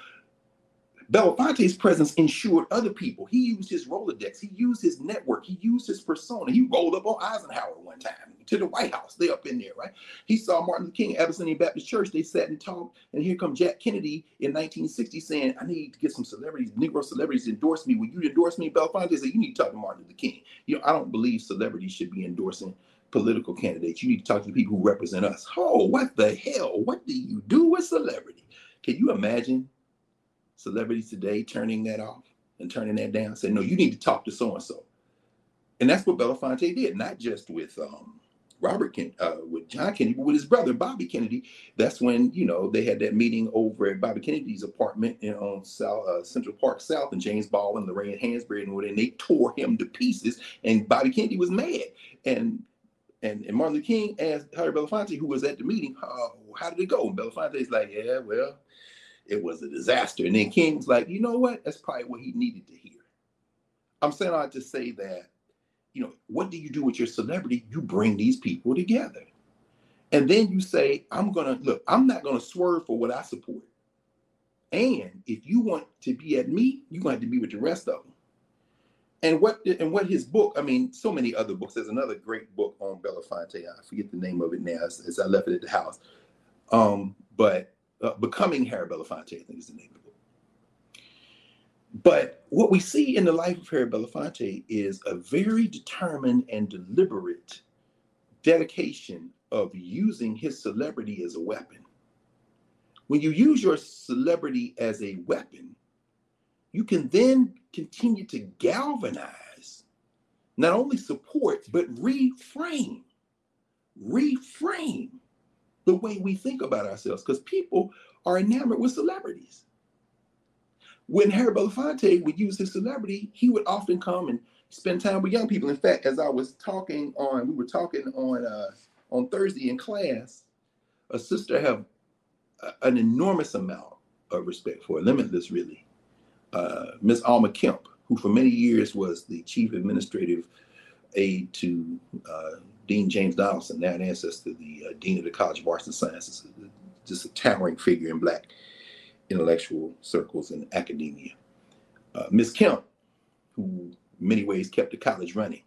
Belafonte's presence ensured other people. He used his Rolodex. He used his network. He used his persona. He rolled up on Eisenhower one time to the White House. They up in there, right? He saw Martin Luther King, at Abyssinian Baptist Church. They sat and talked. And here come Jack Kennedy in 1960 saying, I need to get some celebrities, Negro celebrities endorse me. Will you endorse me? Belafonte said, you need to talk to Martin Luther King. You know, I don't believe celebrities should be endorsing political candidates. You need to talk to the people who represent us. Oh, what the hell? What do you do with celebrity? Can you imagine celebrities today turning that off and turning that down, saying, no, you need to talk to so and so. And that's what Belafonte did, not just with um, Robert Ken, uh, with John Kennedy, but with his brother Bobby Kennedy. That's when you know they had that meeting over at Bobby Kennedy's apartment in, on South uh, Central Park South, and James Baldwin, Lorraine Hansberry, and and they tore him to pieces. And Bobby Kennedy was mad, and and, and Martin Luther King asked Harry Belafonte, who was at the meeting, how, how did it go? And Belafonte's like, yeah, well, it was a disaster. And then King's like, you know what? That's probably what he needed to hear. I'm saying I to say that, you know, what do you do with your celebrity? You bring these people together. And then you say, I'm gonna look, I'm not gonna swerve for what I support. And if you want to be at me, you're gonna have to be with the rest of them. And what and what his book, I mean, so many other books. There's another great book on Belafonte. I forget the name of it now as, as I left it at the house. Um, but uh, Becoming Harry Belafonte, I think is the name of book. But what we see in the life of Harry Belafonte is a very determined and deliberate dedication of using his celebrity as a weapon. When you use your celebrity as a weapon, you can then continue to galvanize, not only support, but reframe, reframe the way we think about ourselves because people are enamored with celebrities. When Harry Belafonte would use his celebrity, he would often come and spend time with young people. In fact, as I was talking on, we were talking on uh, on Thursday in class, a sister have an enormous amount of respect for, limitless really. Uh, Miss Alma Kemp, who for many years was the chief administrative aide to uh, Dean James Donaldson, now an ancestor, the uh, dean of the College of Arts and Sciences, just a towering figure in Black intellectual circles and academia. Uh, Miss Kemp, who many ways kept the college running.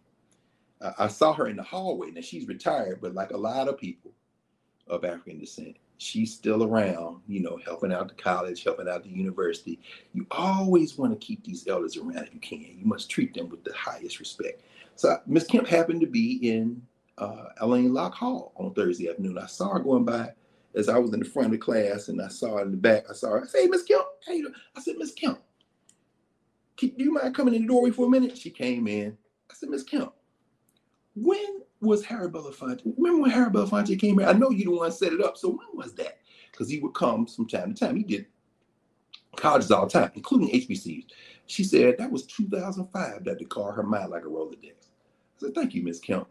Uh, I saw her in the hallway. Now she's retired, but like a lot of people of African descent, she's still around, you know, helping out the college, helping out the university. You always want to keep these elders around if you can. You must treat them with the highest respect. So Miss Kemp happened to be in uh, Alain Locke Hall on Thursday afternoon. I saw her going by as I was in the front of the class, and I saw her in the back. I saw her. I said, "Hey, Miss Kemp, how you doing?" I said, "Miss Kemp, do you mind coming in the doorway for a minute?" She came in. I said, "Miss Kemp, when was Harry Belafonte? Remember when Harry Belafonte came here? I know you the one set it up. So when was that? Because he would come from time to time. He did colleges all the time, including HBCUs. She said that was 2005 that they called her mind like a Rolodex. I said, thank you, Miss Kemp.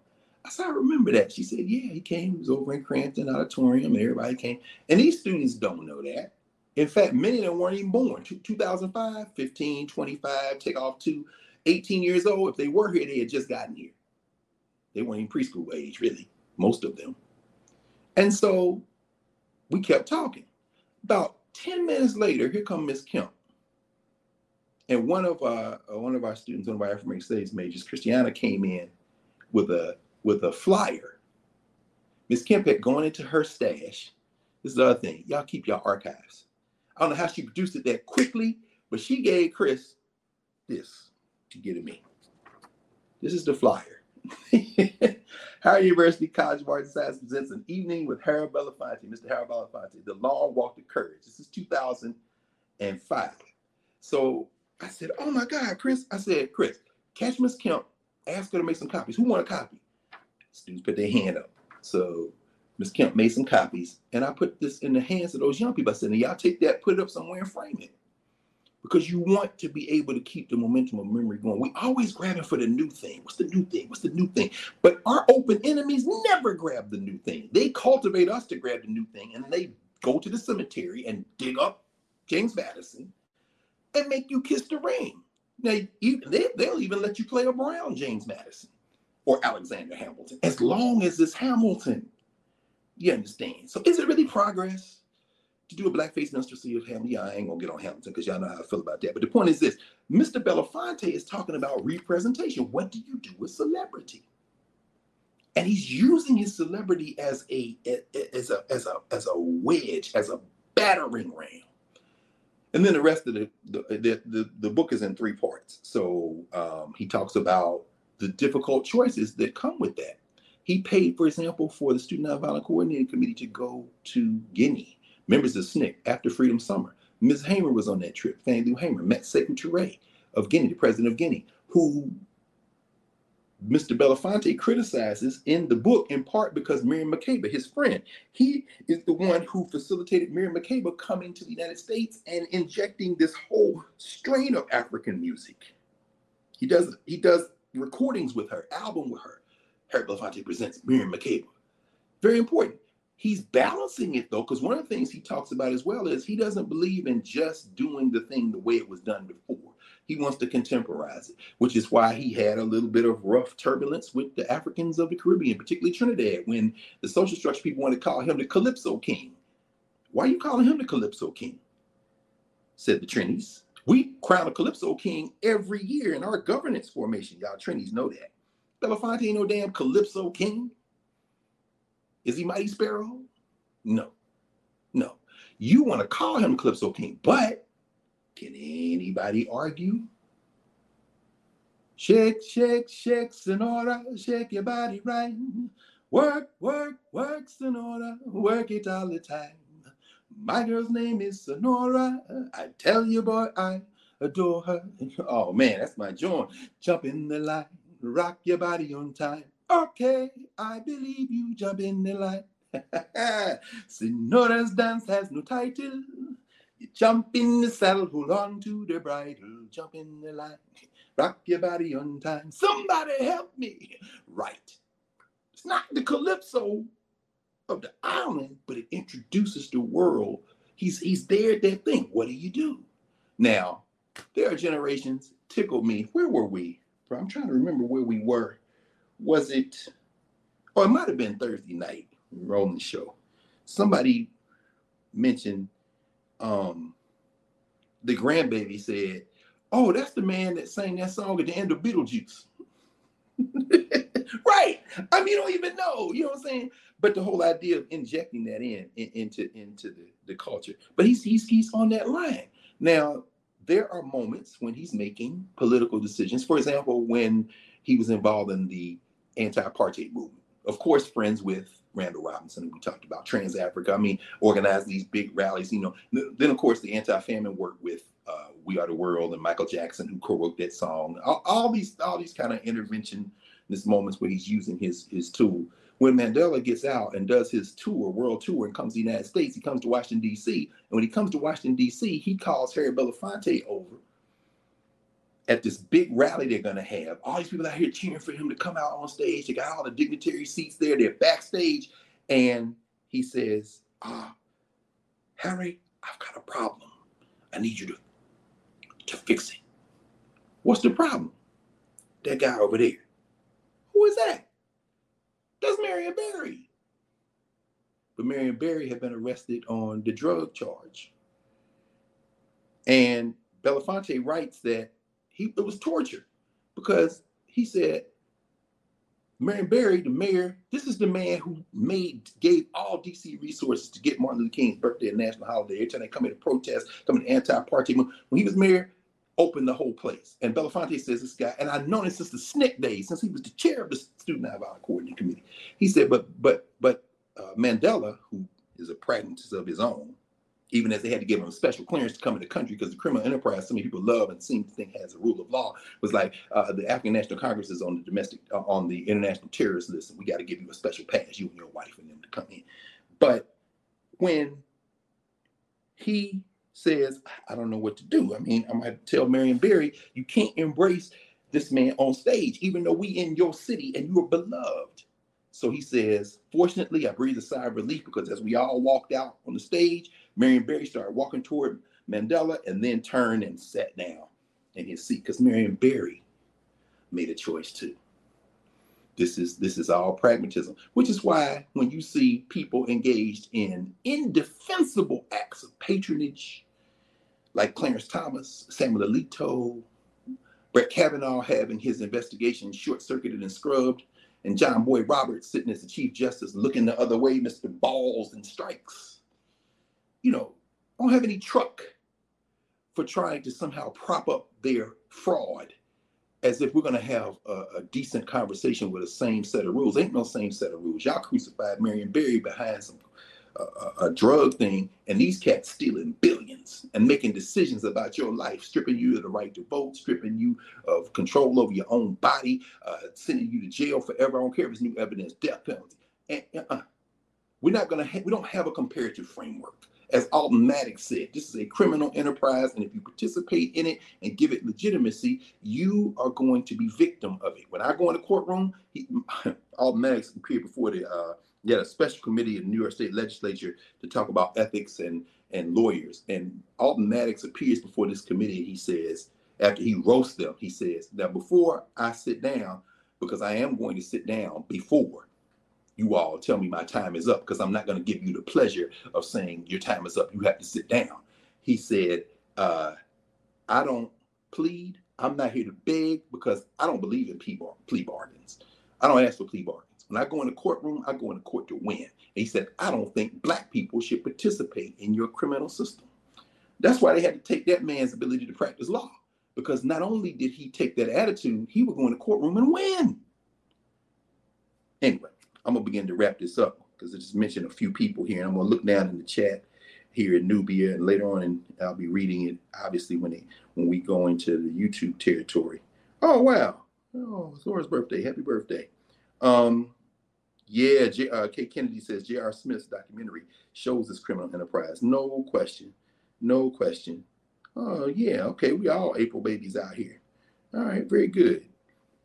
I said, I remember that. She said, Yeah, he came. He was over in Cramton Auditorium, and everybody came. And these students don't know that. In fact, many of them weren't even born. 2005, 15, 25, take off to 18 years old. If they were here, they had just gotten here. They weren't even preschool age, really, most of them. And so we kept talking. About 10 minutes later, here comes Miss Kemp. And one of our uh, one of our students, one of our African Studies majors, Christiana, came in with a with a flyer. Miss Kemp had gone into her stash. This is the other thing. Y'all keep your archives. I don't know how she produced it that quickly, but she gave Chris this to get it me. This is the flyer. Howard University College of Arts and Science presents an evening with Harold Belafonte, Mr. Harold Belafonte, The Long Walk to Courage. This is 2005. So I said, Oh my God, Chris. I said, Chris, catch Miss Kemp, ask her to make some copies. Who want a copy? Students put their hand up. So Miss Kemp made some copies, and I put this in the hands of those young people. I said, y'all take that, put it up somewhere and frame it. Because you want to be able to keep the momentum of memory going. We always grabbing for the new thing. What's the new thing? What's the new thing? But our open enemies never grab the new thing. They cultivate us to grab the new thing, and they go to the cemetery and dig up James Madison and make you kiss the ring. Now, they, they'll even let you play around James Madison or Alexander Hamilton, as long as it's Hamilton. You understand? So is it really progress to do a blackface minstrelsy of Hamilton? Yeah, I ain't gonna get on Hamilton because y'all know how I feel about that. But the point is this: Mr. Belafonte is talking about representation. What do you do with celebrity? And he's using his celebrity as a as a as a as a wedge, as a battering ram. And then the rest of the the the, the, the book is in three parts. So um, he talks about the difficult choices that come with that. He paid, for example, for the Student Nonviolent Coordinating Committee to go to Guinea, members of SNCC after Freedom Summer. Ms. Hamer was on that trip. Fannie Lou Hamer met Sekou Touré of Guinea, the president of Guinea, who Mr. Belafonte criticizes in the book in part because Miriam Makeba, his friend, he is the one who facilitated Miriam Makeba coming to the United States and injecting this whole strain of African music. He does he does recordings with her, album with her. Harry Belafonte presents Miriam Makeba. Very important. He's balancing it though, because one of the things he talks about as well is he doesn't believe in just doing the thing the way it was done before. He wants to contemporize it, which is why he had a little bit of rough turbulence with the Africans of the Caribbean, particularly Trinidad, when the social structure people want to call him the Calypso King. Why are you calling him the Calypso King? Said the Trinis. We crown a Calypso King every year in our governance formation. Y'all Trinis know that. Belafonte ain't no damn Calypso king. Is he Mighty Sparrow? No. No. You want to call him Calypso king, but can anybody argue? Shake, shake, shake, Senora, shake your body right. Work, work, work, Senora, work it all the time. My girl's name is Senora. I tell you, boy, I adore her. Oh man, that's my joint. Jump in the line rock your body on time. Okay, I believe you jump in the line. Senora's dance has no title. You jump in the saddle, hold on to the bridle, jump in the line, rock your body on time. Somebody help me. Right. It's not the calypso of the island, but it introduces the world. He's he's there at that thing. What do you do? Now, there are generations tickled me. Where were we? I'm trying to remember where we were. Was it, or it might have been Thursday night, rolling show. Somebody mentioned um the grandbaby said, Oh, that's the man that sang that song at the end of Beetlejuice. right. I mean, you don't even know. You know what I'm saying? But the whole idea of injecting that in, in into into the, the culture. But he's he's he's on that line. Now, there are moments when he's making political decisions. For example, when he was involved in the anti-apartheid movement. Of course, friends with Randall Robinson, we talked about Trans Africa. I mean, organized these big rallies. You know, then of course the anti-famine work with uh, We Are the World and Michael Jackson, who co-wrote that song. All, all these, all these kind of intervention, this moments where he's using his his tool when Mandela gets out and does his tour, world tour, and comes to the United States, he comes to Washington, D.C. And when he comes to Washington, D.C., he calls Harry Belafonte over at this big rally they're going to have. All these people out here cheering for him to come out on stage. They got all the dignitary seats there. They're backstage. And he says, Ah, Harry, I've got a problem. I need you to, to fix it. What's the problem? That guy over there. Who is that? That's Marion Barry. But Marion Barry had been arrested on the drug charge. And Belafonte writes that he it was torture because he said Marion Barry, the mayor, this is the man who made gave all DC resources to get Martin Luther King's birthday a national holiday. Every time they come in to protest, come in anti-party. When he was mayor, opened the whole place. And Belafonte says this guy, and I've known him since the SNCC days, since he was the chair of the Student Nonviolent Coordinating Committee. He said, but but but uh, Mandela, who is a pragmatist of his own, even as they had to give him special clearance to come in the country because the criminal enterprise, so many people love and seem to think has a rule of law, was like uh, the African National Congress is on the domestic, uh, on the international terrorist list, and we got to give you a special pass, you and your wife, and them to come in. But when he says, I don't know what to do. I mean, I might tell Marion Barry, you can't embrace this man on stage, even though we in your city and you are beloved. So he says, fortunately, I breathe a sigh of relief because as we all walked out on the stage, Marion Barry started walking toward Mandela and then turned and sat down in his seat because Marion Barry made a choice too. This is this is all pragmatism, which is why when you see people engaged in indefensible acts of patronage, like Clarence Thomas, Samuel Alito, Brett Kavanaugh having his investigation short-circuited and scrubbed, and John Boyd Roberts sitting as the Chief Justice looking the other way, Mr. Balls and Strikes. You know, don't have any truck for trying to somehow prop up their fraud as if we're going to have a, a, decent conversation with the same set of rules. Ain't no same set of rules. Y'all crucified Marion Barry behind some uh, a drug thing, and these cats stealing billions and making decisions about your life, stripping you of the right to vote, stripping you of control over your own body, uh, sending you to jail forever. I don't care if it's new evidence, death penalty. And uh, we're not to. Ha- we don't have a comparative framework as Automatic said, this is a criminal enterprise, and if you participate in it and give it legitimacy, you are going to be victim of it. When I go in the courtroom, he, Maddox appeared before the uh, he had a special committee in New York State Legislature to talk about ethics and and lawyers. And Alton Maddox appears before this committee. He says, after he roasts them, he says, "Now before I sit down, because I am going to sit down before." you all tell me my time is up because I'm not going to give you the pleasure of saying your time is up. You have to sit down. He said, uh, I don't plead. I'm not here to beg because I don't believe in plea, plea bargains. I don't ask for plea bargains. When I go in the courtroom, I go in the court to win. And he said, I don't think black people should participate in your criminal system. That's why they had to take that man's ability to practice law. Because not only did he take that attitude, he would go in the courtroom and win. Anyway, I'm gonna begin to wrap this up because I just mentioned a few people here. And I'm gonna look down in the chat here in Knubia, and later on, and I'll be reading it obviously when they when we go into the YouTube territory. Oh wow! Oh, Zora's birthday! Happy birthday! Um, yeah, J, uh, Kennedy says J.R. Smith's documentary shows this criminal enterprise. No question, no question. Oh yeah, okay, we all April babies out here. All right, very good.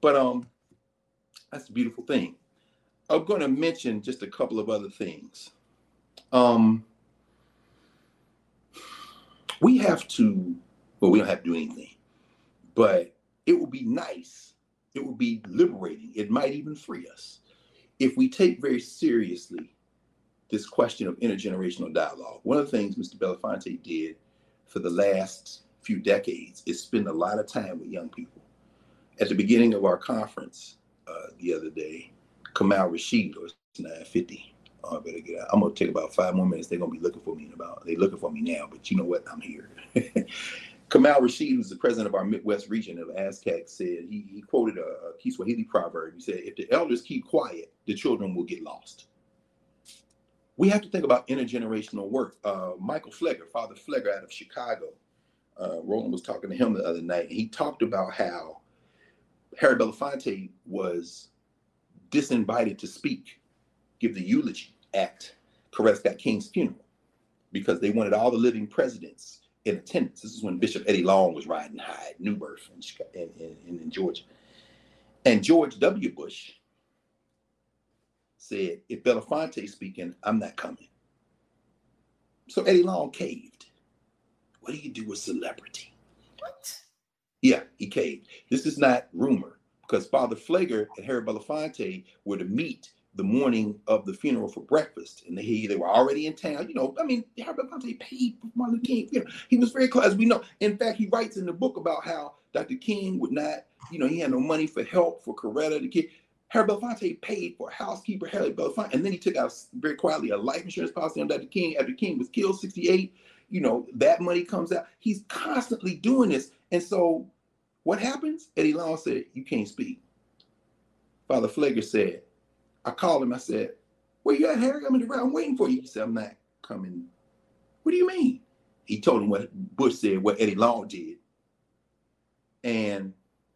But um, that's a beautiful thing. I'm going to mention just a couple of other things. Um, we have to, well, we don't have to do anything, but it would be nice. It would be liberating. It might even free us if we take very seriously this question of intergenerational dialogue. One of the things Mr. Belafonte did for the last few decades is spend a lot of time with young people. At the beginning of our conference uh, the other day, Kamal Rashid, or 950. Oh, I better get out. I'm gonna take about five more minutes. They're gonna be looking for me in about. They're looking for me now, but you know what? I'm here. Kamal Rashid, who's the president of our Midwest region of ASCAC, said he, he quoted a, a Kiswahili proverb. He said, "If the elders keep quiet, the children will get lost." We have to think about intergenerational work. Uh, Michael Pfleger, Father Pfleger out of Chicago, uh, Roland was talking to him the other night. and He talked about how Harry Belafonte was disinvited to speak, give the eulogy at Coretta King's funeral because they wanted all the living presidents in attendance. This is when Bishop Eddie Long was riding high at New Birth in, in, in, in Georgia. And George W. Bush said, if Belafonte speaking, I'm not coming. So Eddie Long caved. What do you do with celebrity? What? Yeah, he caved. This is not rumor because Father Pfleger and Harry Belafonte were to meet the morning of the funeral for breakfast, and they they were already in town. You know, I mean, Harry Belafonte paid for Martin Luther King. You know, he was very close. We know. In fact, he writes in the book about how Dr. King would not, you know, he had no money for help for Coretta the kid. Harry Belafonte paid for housekeeper Harry Belafonte, and then he took out very quietly a life insurance policy on Dr. King after King was killed 68. You know, that money comes out. He's constantly doing this. And so what happens? Eddie Long said, You can't speak. Father Pfleger said, I called him. I said, Where you at, Harry? I'm in the I'm waiting for you. He said, I'm not coming What do you mean? He told him what Bush said, what Eddie Long did. And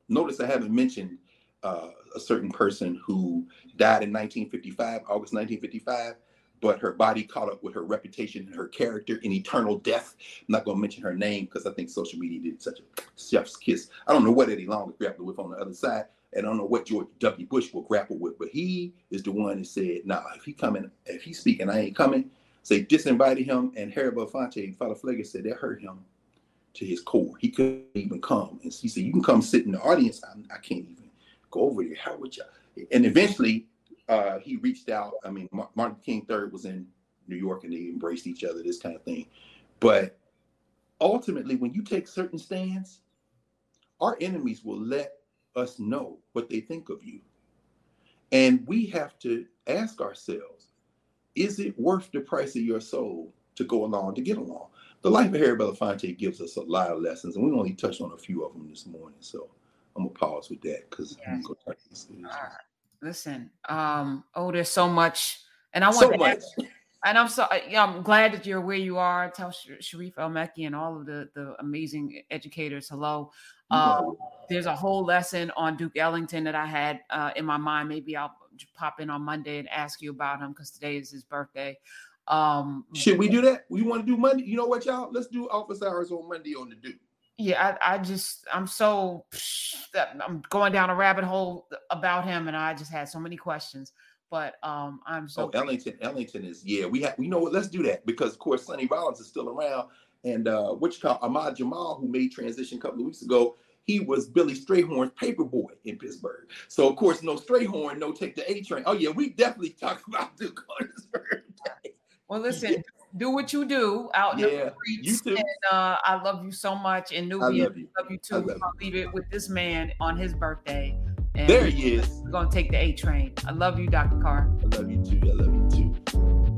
notice I haven't mentioned uh, a certain person who died in 1955, August 1955, but her body caught up with her reputation and her character in eternal death. I'm not going to mention her name because I think social media did such a chef's kiss. I don't know what Eddie Long grappled with on the other side, and I don't know what George W. Bush will grapple with, but he is the one that said, "Nah, if he coming, if he's speaking, I ain't coming." Say disinvited him, and Harry Belafonte, and Father Pfleger said that hurt him to his core. He couldn't even come, and he said, "You can come sit in the audience. I, I can't even go over there. How would you?" And eventually, uh, he reached out. I mean, Martin King III was in New York, and they embraced each other. This kind of thing, but ultimately, when you take certain stands, our enemies will let us know what they think of you. And we have to ask ourselves, is it worth the price of your soul to go along to get along? The life of Harry Belafonte gives us a lot of lessons, and we only touched on a few of them this morning. So I'm gonna pause with that because yeah. Listen, um, oh, there's so much, and I want so to much. Ask, and I'm so yeah, I'm glad that you're where you are. Tell Sharif El Mekki and all of the the amazing educators hello. Um, there's a whole lesson on Duke Ellington that I had uh, in my mind. Maybe I'll pop in on Monday and ask you about him because today is his birthday. Um, Should we do that? We want to do Monday. You know what, y'all? Let's do office hours on Monday on the Duke. Yeah, I, I just I'm so I'm going down a rabbit hole about him, and I just had so many questions. But um, I'm so. Oh, Ellington, Ellington is yeah. We have we know what. Let's do that because of course Sonny Rollins is still around, and uh, what you call Ahmad Jamal, who made transition a couple of weeks ago, he was Billy Strayhorn's paper boy in Pittsburgh. So of course, no Strayhorn, no take the A train. Oh yeah, we definitely talk about Duke on his birthday. Well, listen, yeah. do what you do out in yeah, the streets. You too. And uh, I love you so much, and Knubia, I love you, love you too. Love I'll leave it with this man on his birthday. And there he is. We're gonna take the A train. I love you, Dr. Carr. I love you too. I love you too.